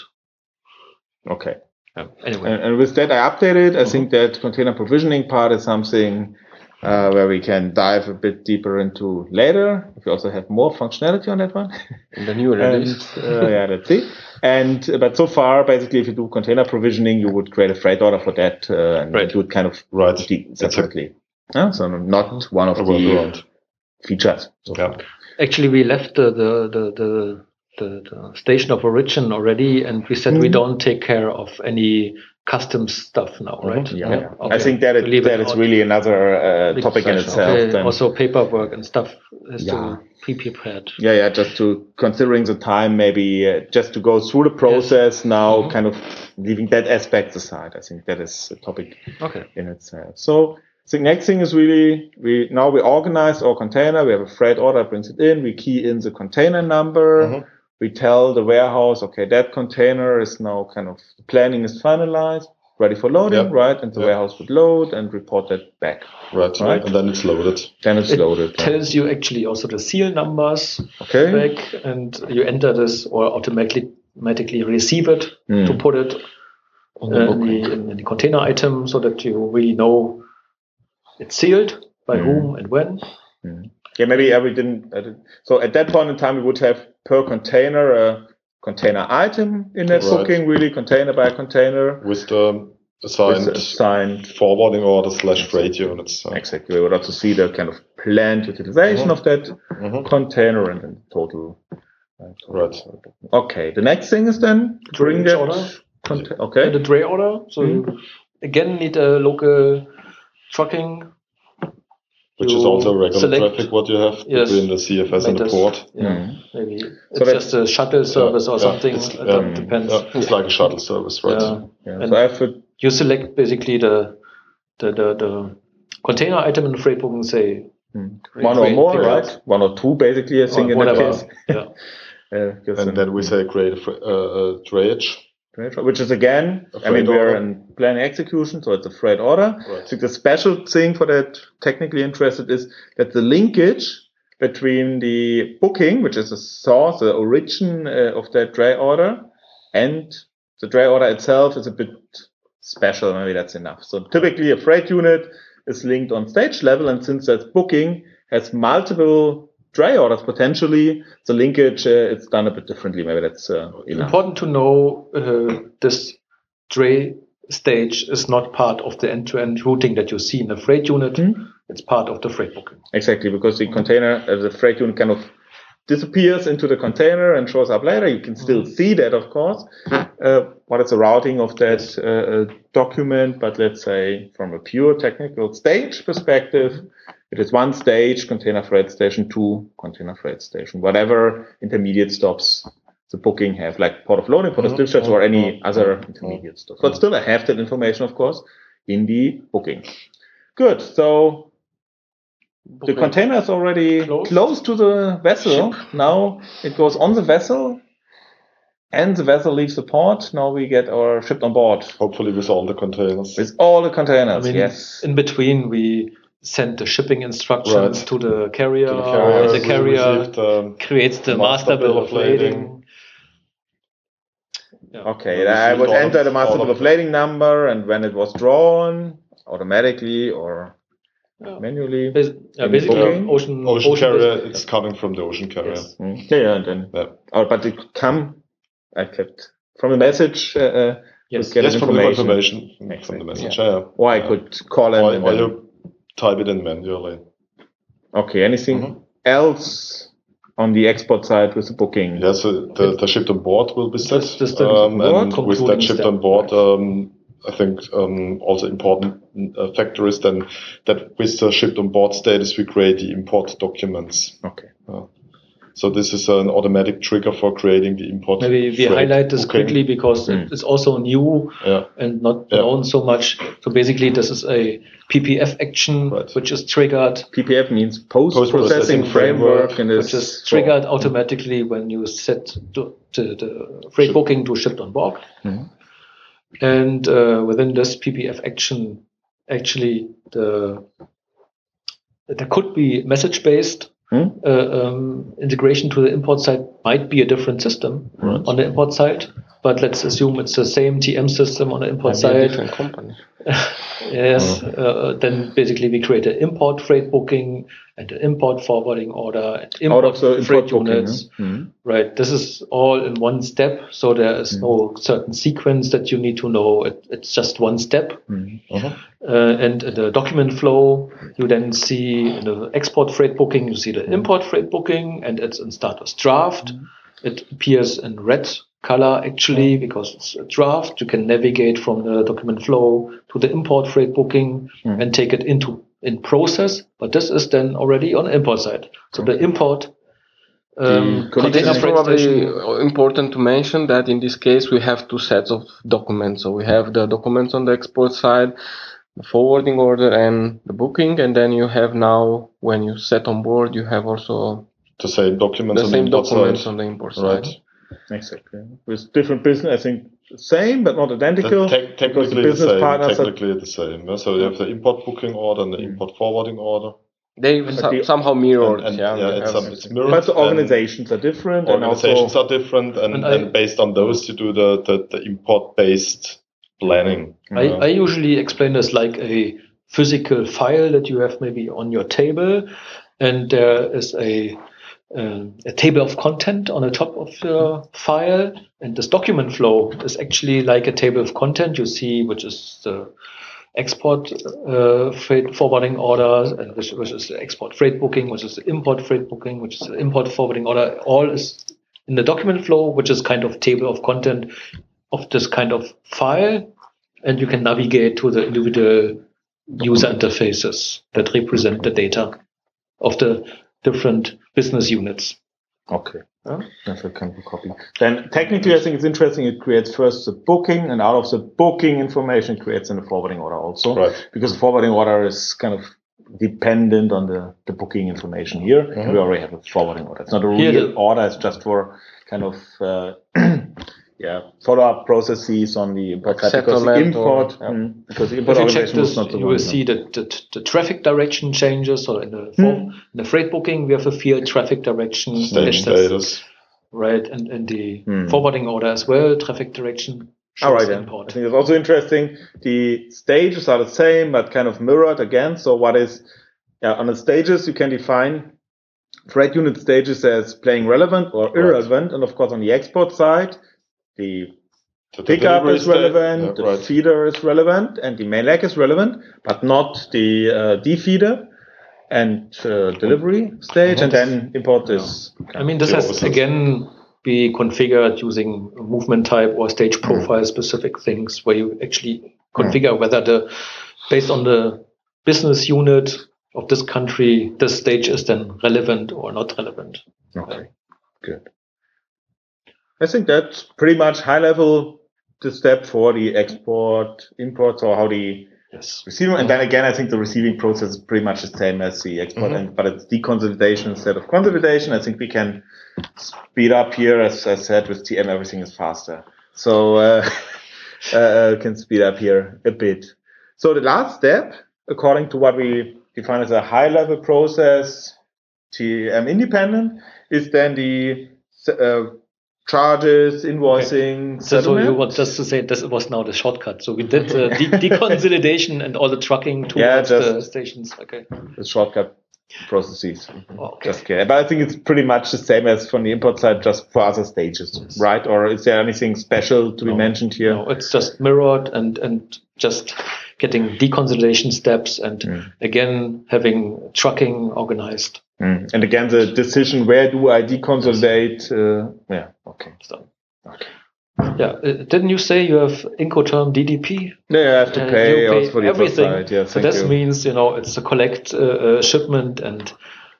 Okay. Yeah, Anyway, And, and with that, I updated. I Mhm. think that container provisioning part is something uh, where we can dive a bit deeper into later. If we also have more functionality on that one. In the new and release. uh, yeah, let's see. And uh, but so far, basically, if you do container provisioning, you would create a freight order for that, uh, and Right. you would kind of right. de- It's separately. Yeah, so not one of a the workaround. features. So Yeah. actually, we left the the the the, the, the station of origin already, and we said we Mhm. don't take care of any custom stuff now, right? Mm-hmm. Yeah, yeah. Okay. I think that, it, that is really another uh, topic in itself. Then. also paperwork and stuff has Yeah. to be prepared. yeah, yeah. Just to considering the time, maybe uh, just to go through the process now, Mm-hmm. kind of leaving that aspect aside. I think that is a topic Okay. in itself. So the next thing is really we now we organize our container. We have a freight order brings it in. We key in the container number. Mhm. We tell the warehouse, okay, that container is now kind of planning is finalized, ready for loading, Yeah. right? And the Yeah. warehouse would load and report that back. Right. Right. And then it's loaded. Then it's It loaded. yeah. tells you actually also the seal numbers Okay. back, and you enter this or automatically automatically receive it Hmm. to put it On uh, in, the, in, in the container item so that you really know it's sealed by Hmm. whom and when. Yeah, maybe uh, we didn't, I didn't. So at that point in time, we would have per container a container item in that Right. booking, really container by container. With the with assigned assigned forwarding order slash freight units. Uh, Exactly. We would also see the kind of planned utilization Mhm. of that mhm. container and then total. uh, Right. Okay. The next thing is then bring Drayage that. order. Conta- And okay. the dray order. So Hmm. you again need a local trucking. Which is You also regular select- traffic what you have Yes. between the CFS and the port. Yeah, Mhm. maybe So it's that- just a shuttle service or Yeah, something. it's- It um, depends. Yeah, it's like a shuttle service, right? Yeah. Yeah. And- So I have to, You select basically the the the, the container item in the freight booking. Say one or more, right? up. One or two, basically. I think or in that whatever. case. Yeah. Uh, And then we say create a fr- uh, drayage. Which is again, I mean, we're in planning execution, so it's a freight order. I think the special thing for that technically interested is that the linkage between the booking, which is the source, the origin uh, of that dray order, and the dray order itself is a bit special. Maybe that's enough. So typically a freight unit is linked on stage level, and since that booking has multiple dray orders potentially, the linkage uh, it's done a bit differently. Maybe that's uh. Important to know uh, this dray stage is not part of the end-to-end routing that you see in the freight unit. Hmm. It's part of the freight booking. Exactly, because the container, uh, the freight unit kind of disappears into the container and shows up later. You can still see that, of course, uh, what is the routing of that uh, document. But let's say from a pure technical stage perspective, it is one stage, container freight station, two container freight station, whatever intermediate stops the booking have, like port of loading, port of discharge, or any mhm, other mhm, intermediate stops. But still, I have that information, of course, in the booking. Good. So the container is already Closed. close to the vessel. Now it goes on the vessel and the vessel leaves the port. Now we get our ship on board Hopefully with all the containers. with all the I containers. mean, yes. in between, we send the shipping instructions Right. to the carrier. To the and carrier, the carrier received, um, creates the master, bill of lading. Yeah. Okay, we I would enter of- the master bill of of lading number and when it was drawn automatically or Yeah. manually. Bas- yeah, basically, booking? ocean, ocean, carrier, business- it's coming from the ocean carrier. Yes. Mm. Yeah, yeah, and then, Yeah. oh, but it could come, I kept from the message, uh, uh, Yes. get Yes, from the information. confirmation from Exactly. the message. Yeah. or I Yeah. could call him Or, and or then, you type it in manually. okay, anything Mhm. else on the export side with the booking? Yeah, so the, the shipped on board will be set. That's- that's the um, and with that shipped on board, um, I think um, also important uh, factor is then that with the shipped on board status, we create the import documents. Okay. So this is an automatic trigger for creating the import. Maybe we freight highlight this booking. quickly because Mm. it's also new Yeah. and not Yeah. known so much. So basically, this is a PPF action Right. which is triggered, PPF means post processing framework, framework, and which is triggered automatically when you set the, the, the freight Ship- booking to shipped on board. Mhm. And uh, within this PPF action, actually the there could be message based Hmm? uh, um, integration to the import side might be a different system Right. on the import side, but let's assume it's the same TM system on the import Maybe a side. different company. Yes, uh, then basically we create an import freight booking and an import forwarding order and out import of the freight import booking. units. huh? Mhm. Right. This is all in one step, so there is no certain sequence that you need to know. It, it's just one step. Mhm. Mhm. Uh, and in the document flow, you then see in the export freight booking, you see the import freight booking, and it's in status draft. It appears in red color actually because it's a draft. You can navigate from the document flow to the import freight booking Hmm. and take it into in process. But this is then already on import side. So the import um, The container It's probably station. important to mention that in this case we have two sets of documents. So we have the documents on the export side, the forwarding order and the booking, and then you have now when you set on board, you have also The same documents the on same the import documents side. on the import Right. Side. Exactly. With different business, I think same but not identical. Te- because the technically the same. partners are Technically the same. yeah. So you have the import booking order and the mm. import forwarding order. They But so- the- somehow mirrored. And, and, yeah, yeah, it's, have- some, it's mirrored. But the organizations are different, and Organizations also are different, and, And and, based on those, you do the, the, the import based planning. I, I usually explain this like a physical file that you have maybe on your table, and there is a a table of content on the top of the file, and this document flow is actually like a table of content. You see, which is the export uh, forwarding order, and which, which is the export freight booking, which is the import freight booking, which is the import forwarding order. All is in the document flow, which is kind of table of content of this kind of file, and you can navigate to the individual user interfaces that represent the data of the different business units. okay. Yeah. That's a kind of copy. Then technically, I think it's interesting. It creates first the booking, and out of the booking information, it creates in the forwarding order also. Right. Because the forwarding order is kind of dependent on the, the booking information here. Mhm. We already have a forwarding order. It's not a Here real the- order. It's just for kind of uh, yeah follow up processes on the import because the or- import yeah. mm, because the import If you check this, you will see that the, the traffic direction changes. So in the, form, in the freight booking, we have a field traffic direction. Status. Right, and in the Hmm. forwarding order as well, traffic direction All right. I think it's also interesting. The stages are the same, but kind of mirrored again. So what is, yeah, on the stages, you can define freight unit stages as planning relevant or Right. irrelevant. And of course, on the export side, the The pickup is state- relevant, yeah, the feeder is relevant, and the main leg is relevant, but not the uh, defeeder and uh, delivery stage. And then import is. I mean, this has opposite. again be configured using movement type or stage profile specific things where you actually configure whether the based on the business unit of this country, this stage is then relevant or not relevant. Okay, good. I think that's pretty much high level the step for the export, imports, or how the Yes. receiving. And then again, I think the receiving process is pretty much the same as the export, and, but it's deconsolidation instead of consolidation. I think we can speed up here. As I said, with TM, everything is faster. So, uh, uh, can speed up here a bit. So the last step, according to what we define as a high level process, TM independent, is then the uh, charges, invoicing, So, so you want just to say this was now the shortcut. So we did the de- deconsolidation and all the trucking towards Yeah, the stations. Okay. the shortcut processes. Okay. Just kidding. But I think it's pretty much the same as from the import side, just for other stages, right? Or is there anything special to be mentioned here? No, it's just mirrored and and just getting deconsolidation steps and Mm. again having trucking organized. Mm. And again, the decision where do I deconsolidate? Uh, yeah, okay. So. Okay. Yeah, uh, didn't you say you have Incoterm DDP? Yeah, I have to Uh, pay, for the everything. side. Yeah, so this you. means you know it's a collect uh, uh, shipment and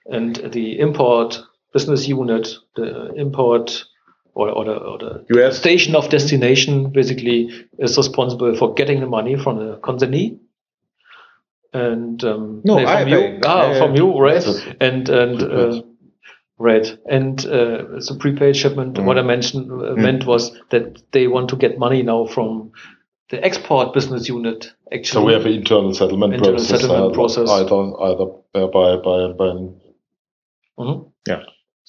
and the import business unit, the import or, or the, or the station of destination basically is responsible for getting the money from the consignee. And um, No, nee, I from you, pay. ah, Yeah, from you, right? That's And and uh, Prepaid. and uh, it's prepaid shipment. Mm. What I mentioned uh, meant was that they want to get money now from the export business unit. Actually, So we have an internal settlement Internal process, settlement either, process. either either by by by an Mhm. So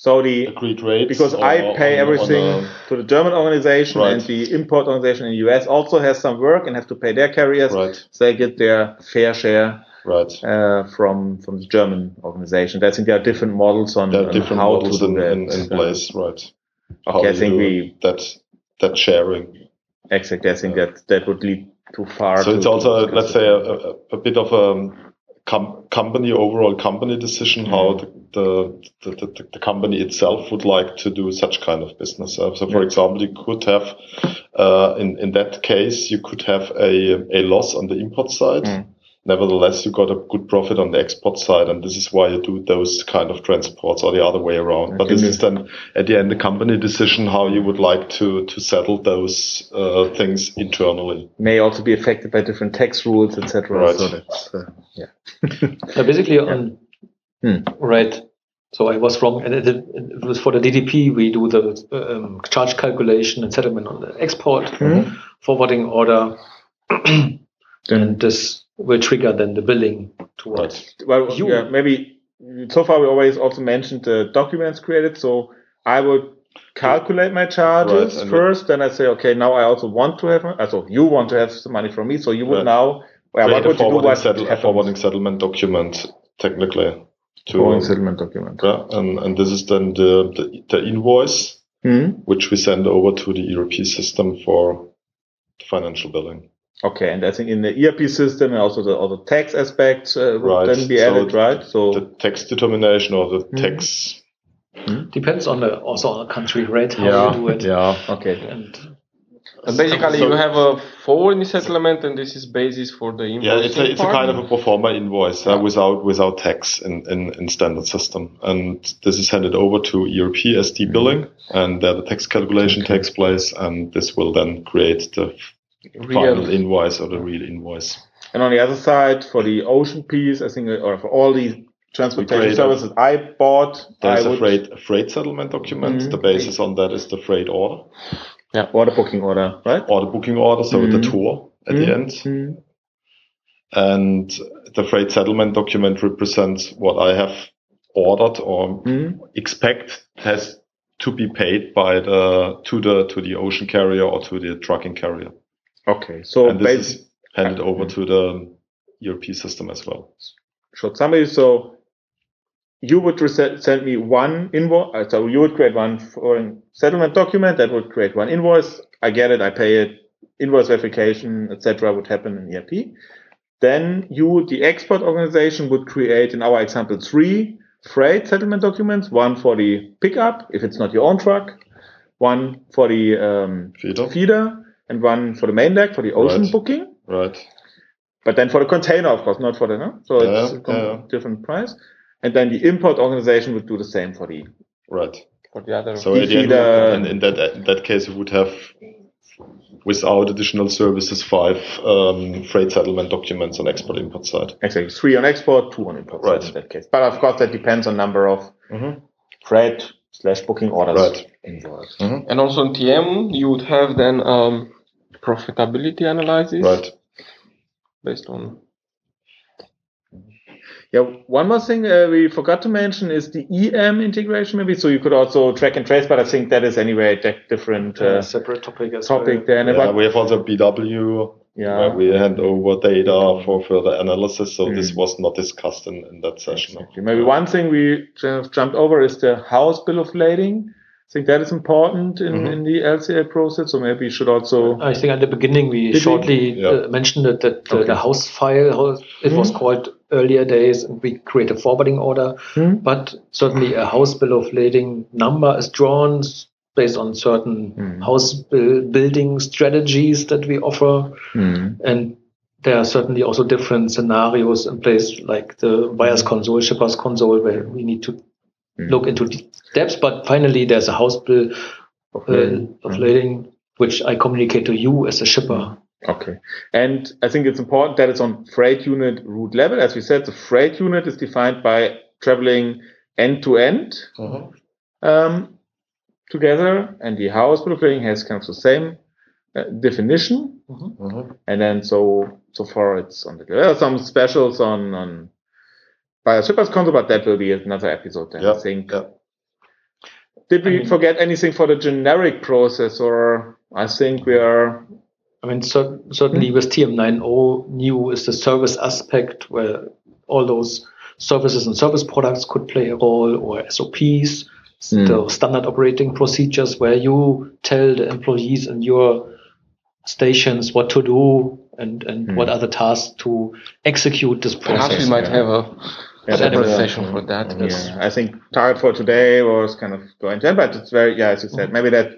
the agreed rate because I pay everything to the German organization Right. and the import organization in the US also has some work and have to pay their carriers. right, So they get their fair share right. uh, from from the German organization. I think there are different models on, on different how models to do in, that. in, in place, right? Okay, I think we that that sharing. exactly. I think that that would lead too far. So to- it's also let's say a, a, a bit of a com- company overall company decision how the the, the, the, company itself would like to do such kind of business. Uh, so, for example, you could have uh, in in that case you could have a a loss on the import side. Mm. Nevertheless, you got a good profit on the export side, and this is why you do those kind of transports or the other way around. But this is then at the end the company decision how you would like to to settle those uh, things internally. May also be affected by different tax rules, etc. Right. So that's uh, yeah. Yeah, basically on Hmm. right. So I was wrong, and it, it was for the DDP. We do the um, charge calculation and settlement on the export Hmm. forwarding order, Then, and this will trigger then the billing towards. well, You- yeah, maybe so far we always also mentioned the documents created. So I would calculate my charges Right, first, then I say, okay, now I also want to have, uh, so you want to have some money from me, so you would Right. now, well, Create what a would you do? forwarding, What settle, a happens? forwarding settlement document technically to Forwarding settlement document. yeah, and and this is then the the, the invoice Hmm. which we send over to the ERP system for financial billing. Okay, and I think in the ERP system and also the, all the tax aspects uh, would Right, then be so added, right? So The tax determination or the Mhm. tax Depends on the also on the country, right? How yeah, you do it. yeah, okay. And And basically, So- you have a forwarding settlement, and this is basis for the invoice. Yeah, it's a, it's a kind of a pro forma invoice uh, without without tax in, in, in standard system, and this is handed over to ERP SD Mm-hmm. billing, and there the tax calculation takes place, and this will then create the final invoice or the real invoice. And on the other side, for the ocean piece, I think, uh, or for all the transportation services I bought, There's I a would freight a freight settlement document. Mhm. The basis on that is the freight order order booking order, right? or the booking order, so the Mhm. tour at the end. Mhm. And the freight settlement document represents what I have ordered or Mhm. expect has to be paid by the to the to the ocean carrier or to the trucking carrier. Okay, so and this is handed over to the ERP system as well. short summary. So you would send me one invoice. uh, So you would create one forwarding settlement document that would create one invoice. I get it. I pay it. Invoice verification, etc., would happen in ERP. Then you, the export organization, would create, in our example, three freight settlement documents. One for the pickup, if it's not your own truck. One for the um, Feeder. feeder, and one for the main leg for the ocean Right. booking. Right. But then for the container, of course, not for the no. So it's a com- yeah. different price. And then the import organization would do the same for the. Right. for the other. So at the end, either- in, in that in that case, we would have without additional services five um, freight settlement documents on export import side. Exactly, three on export, two on import. Right. In that case, but of course, that depends on number of Mhm. freight slash booking orders Right. involved. And also in TM, you would have then um, profitability analysis Right. based on. Yeah, one more thing uh, we forgot to mention is the EM integration, maybe. So you could also track and trace, but I think that is anyway a different uh, uh, separate topic as topic well. there. And Yeah, about- we have also BW yeah. where we hand over data for further analysis. So this Mm. was not discussed in, in that session. Exactly. Maybe one thing we just jumped over is the house bill of lading. I think that is important in, Mhm. in the LCL process. So maybe you should also. I think at the beginning we Did we? shortly Yeah. uh, mentioned it, that the, Okay. the house file, how it was Mhm. called earlier days, and we create a forwarding order. Hmm? But certainly a house bill of lading number is drawn based on certain Mhm. house buil- building strategies that we offer. Hmm. And there are certainly also different scenarios in place, like the buyer's console, shipper's console, where we need to. Look into the depths. But finally, there's a house bill Of uh, lading. of Mhm. lading, which I communicate to you as a shipper. Okay. And I think it's important that it's on freight unit route level. As we said, the freight unit is defined by traveling end to end Mhm. um, together, and the house bill of lading has kind of the same uh, definition. Mhm. And then so so far it's on the there are some specials on on by a shippers console, but that will be another episode. Then, Yeah, I think. yeah. Did we I mean- forget anything for the generic process, or I think we are I mean, cer- certainly with TM90, new is the service aspect where all those services and service products could play a role, or SOPs, Hmm. the standard operating procedures where you tell the employees in your stations, what to do, and, and what are the tasks to execute this process. Perhaps process. we might yeah. have a Yeah, separate that- session for that. Yeah, I think target for today was kind of going to, end, but it's very, yeah, as you said, maybe that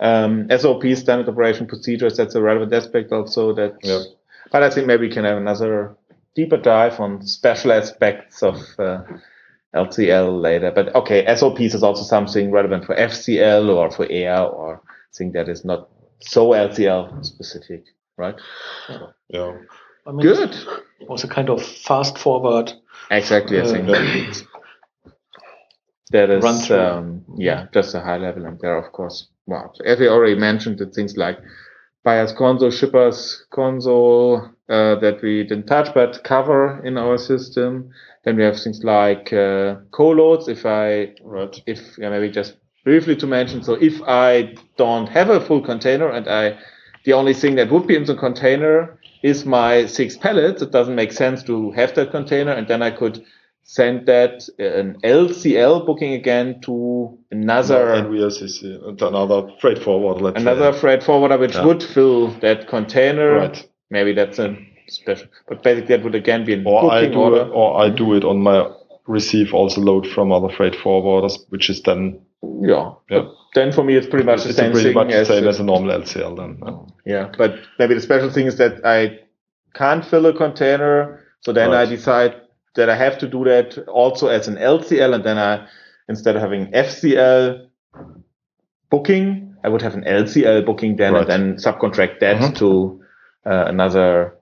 um, SOP, standard operation procedures, that's a relevant aspect also that, Yeah. but I think maybe we can have another deeper dive on special aspects of uh, LCL later. But okay, SOPs is also something relevant for FCL or for air or I think that is not so LCL specific, right? Yeah. I mean, Good. It was a kind of fast forward. Exactly, I Uh, think that Run is, through. um, yeah, just a high level. And there, of course, well, as we already mentioned, the things like buyers console, shippers console uh, that we didn't touch but cover in our system. Then we have things like uh, co-loads. If I, Right. if yeah, maybe just briefly to mention, so if I don't have a full container and I, the only thing that would be in the container is my six pallets, it doesn't make sense to have that container, and then I could send that uh, an LCL booking again to another And NVOCC, another freight forward, let's another say. freight forwarder which Yeah. would fill that container. Right. Maybe that's a special, but basically that would again be a Or I booking do order. it, or I do it on my receive also load from other freight forwarders, which is then Yeah. Yeah. Then for me it's pretty much the same pretty thing much the as, same as a normal LCL then. yeah. Yeah, but maybe the special thing is that I can't fill a container, so then I decide that I have to do that also as an LCL, and then I instead of having FCL booking, I would have an LCL booking then, Right. and then subcontract that Mhm. to uh, another,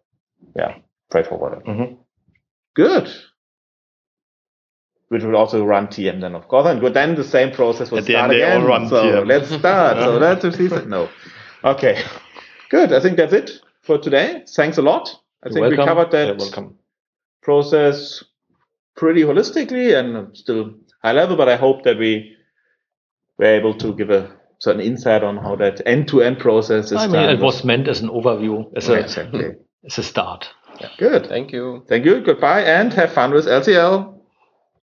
yeah, freight forwarder. Mhm. Good. Which would also run TM then, of course, and then the same process will At the start end, they all again. run so TM. let's start. so let's see. No. Okay. Good. I think that's it for today. Thanks a lot. I You're think we covered that process pretty holistically and still high level, but I hope that we were able to give a certain insight on how that end-to-end process is I mean, done. it was meant as an overview, as a, exactly. as a start. Good. Thank you. Thank you. Goodbye and have fun with LCL.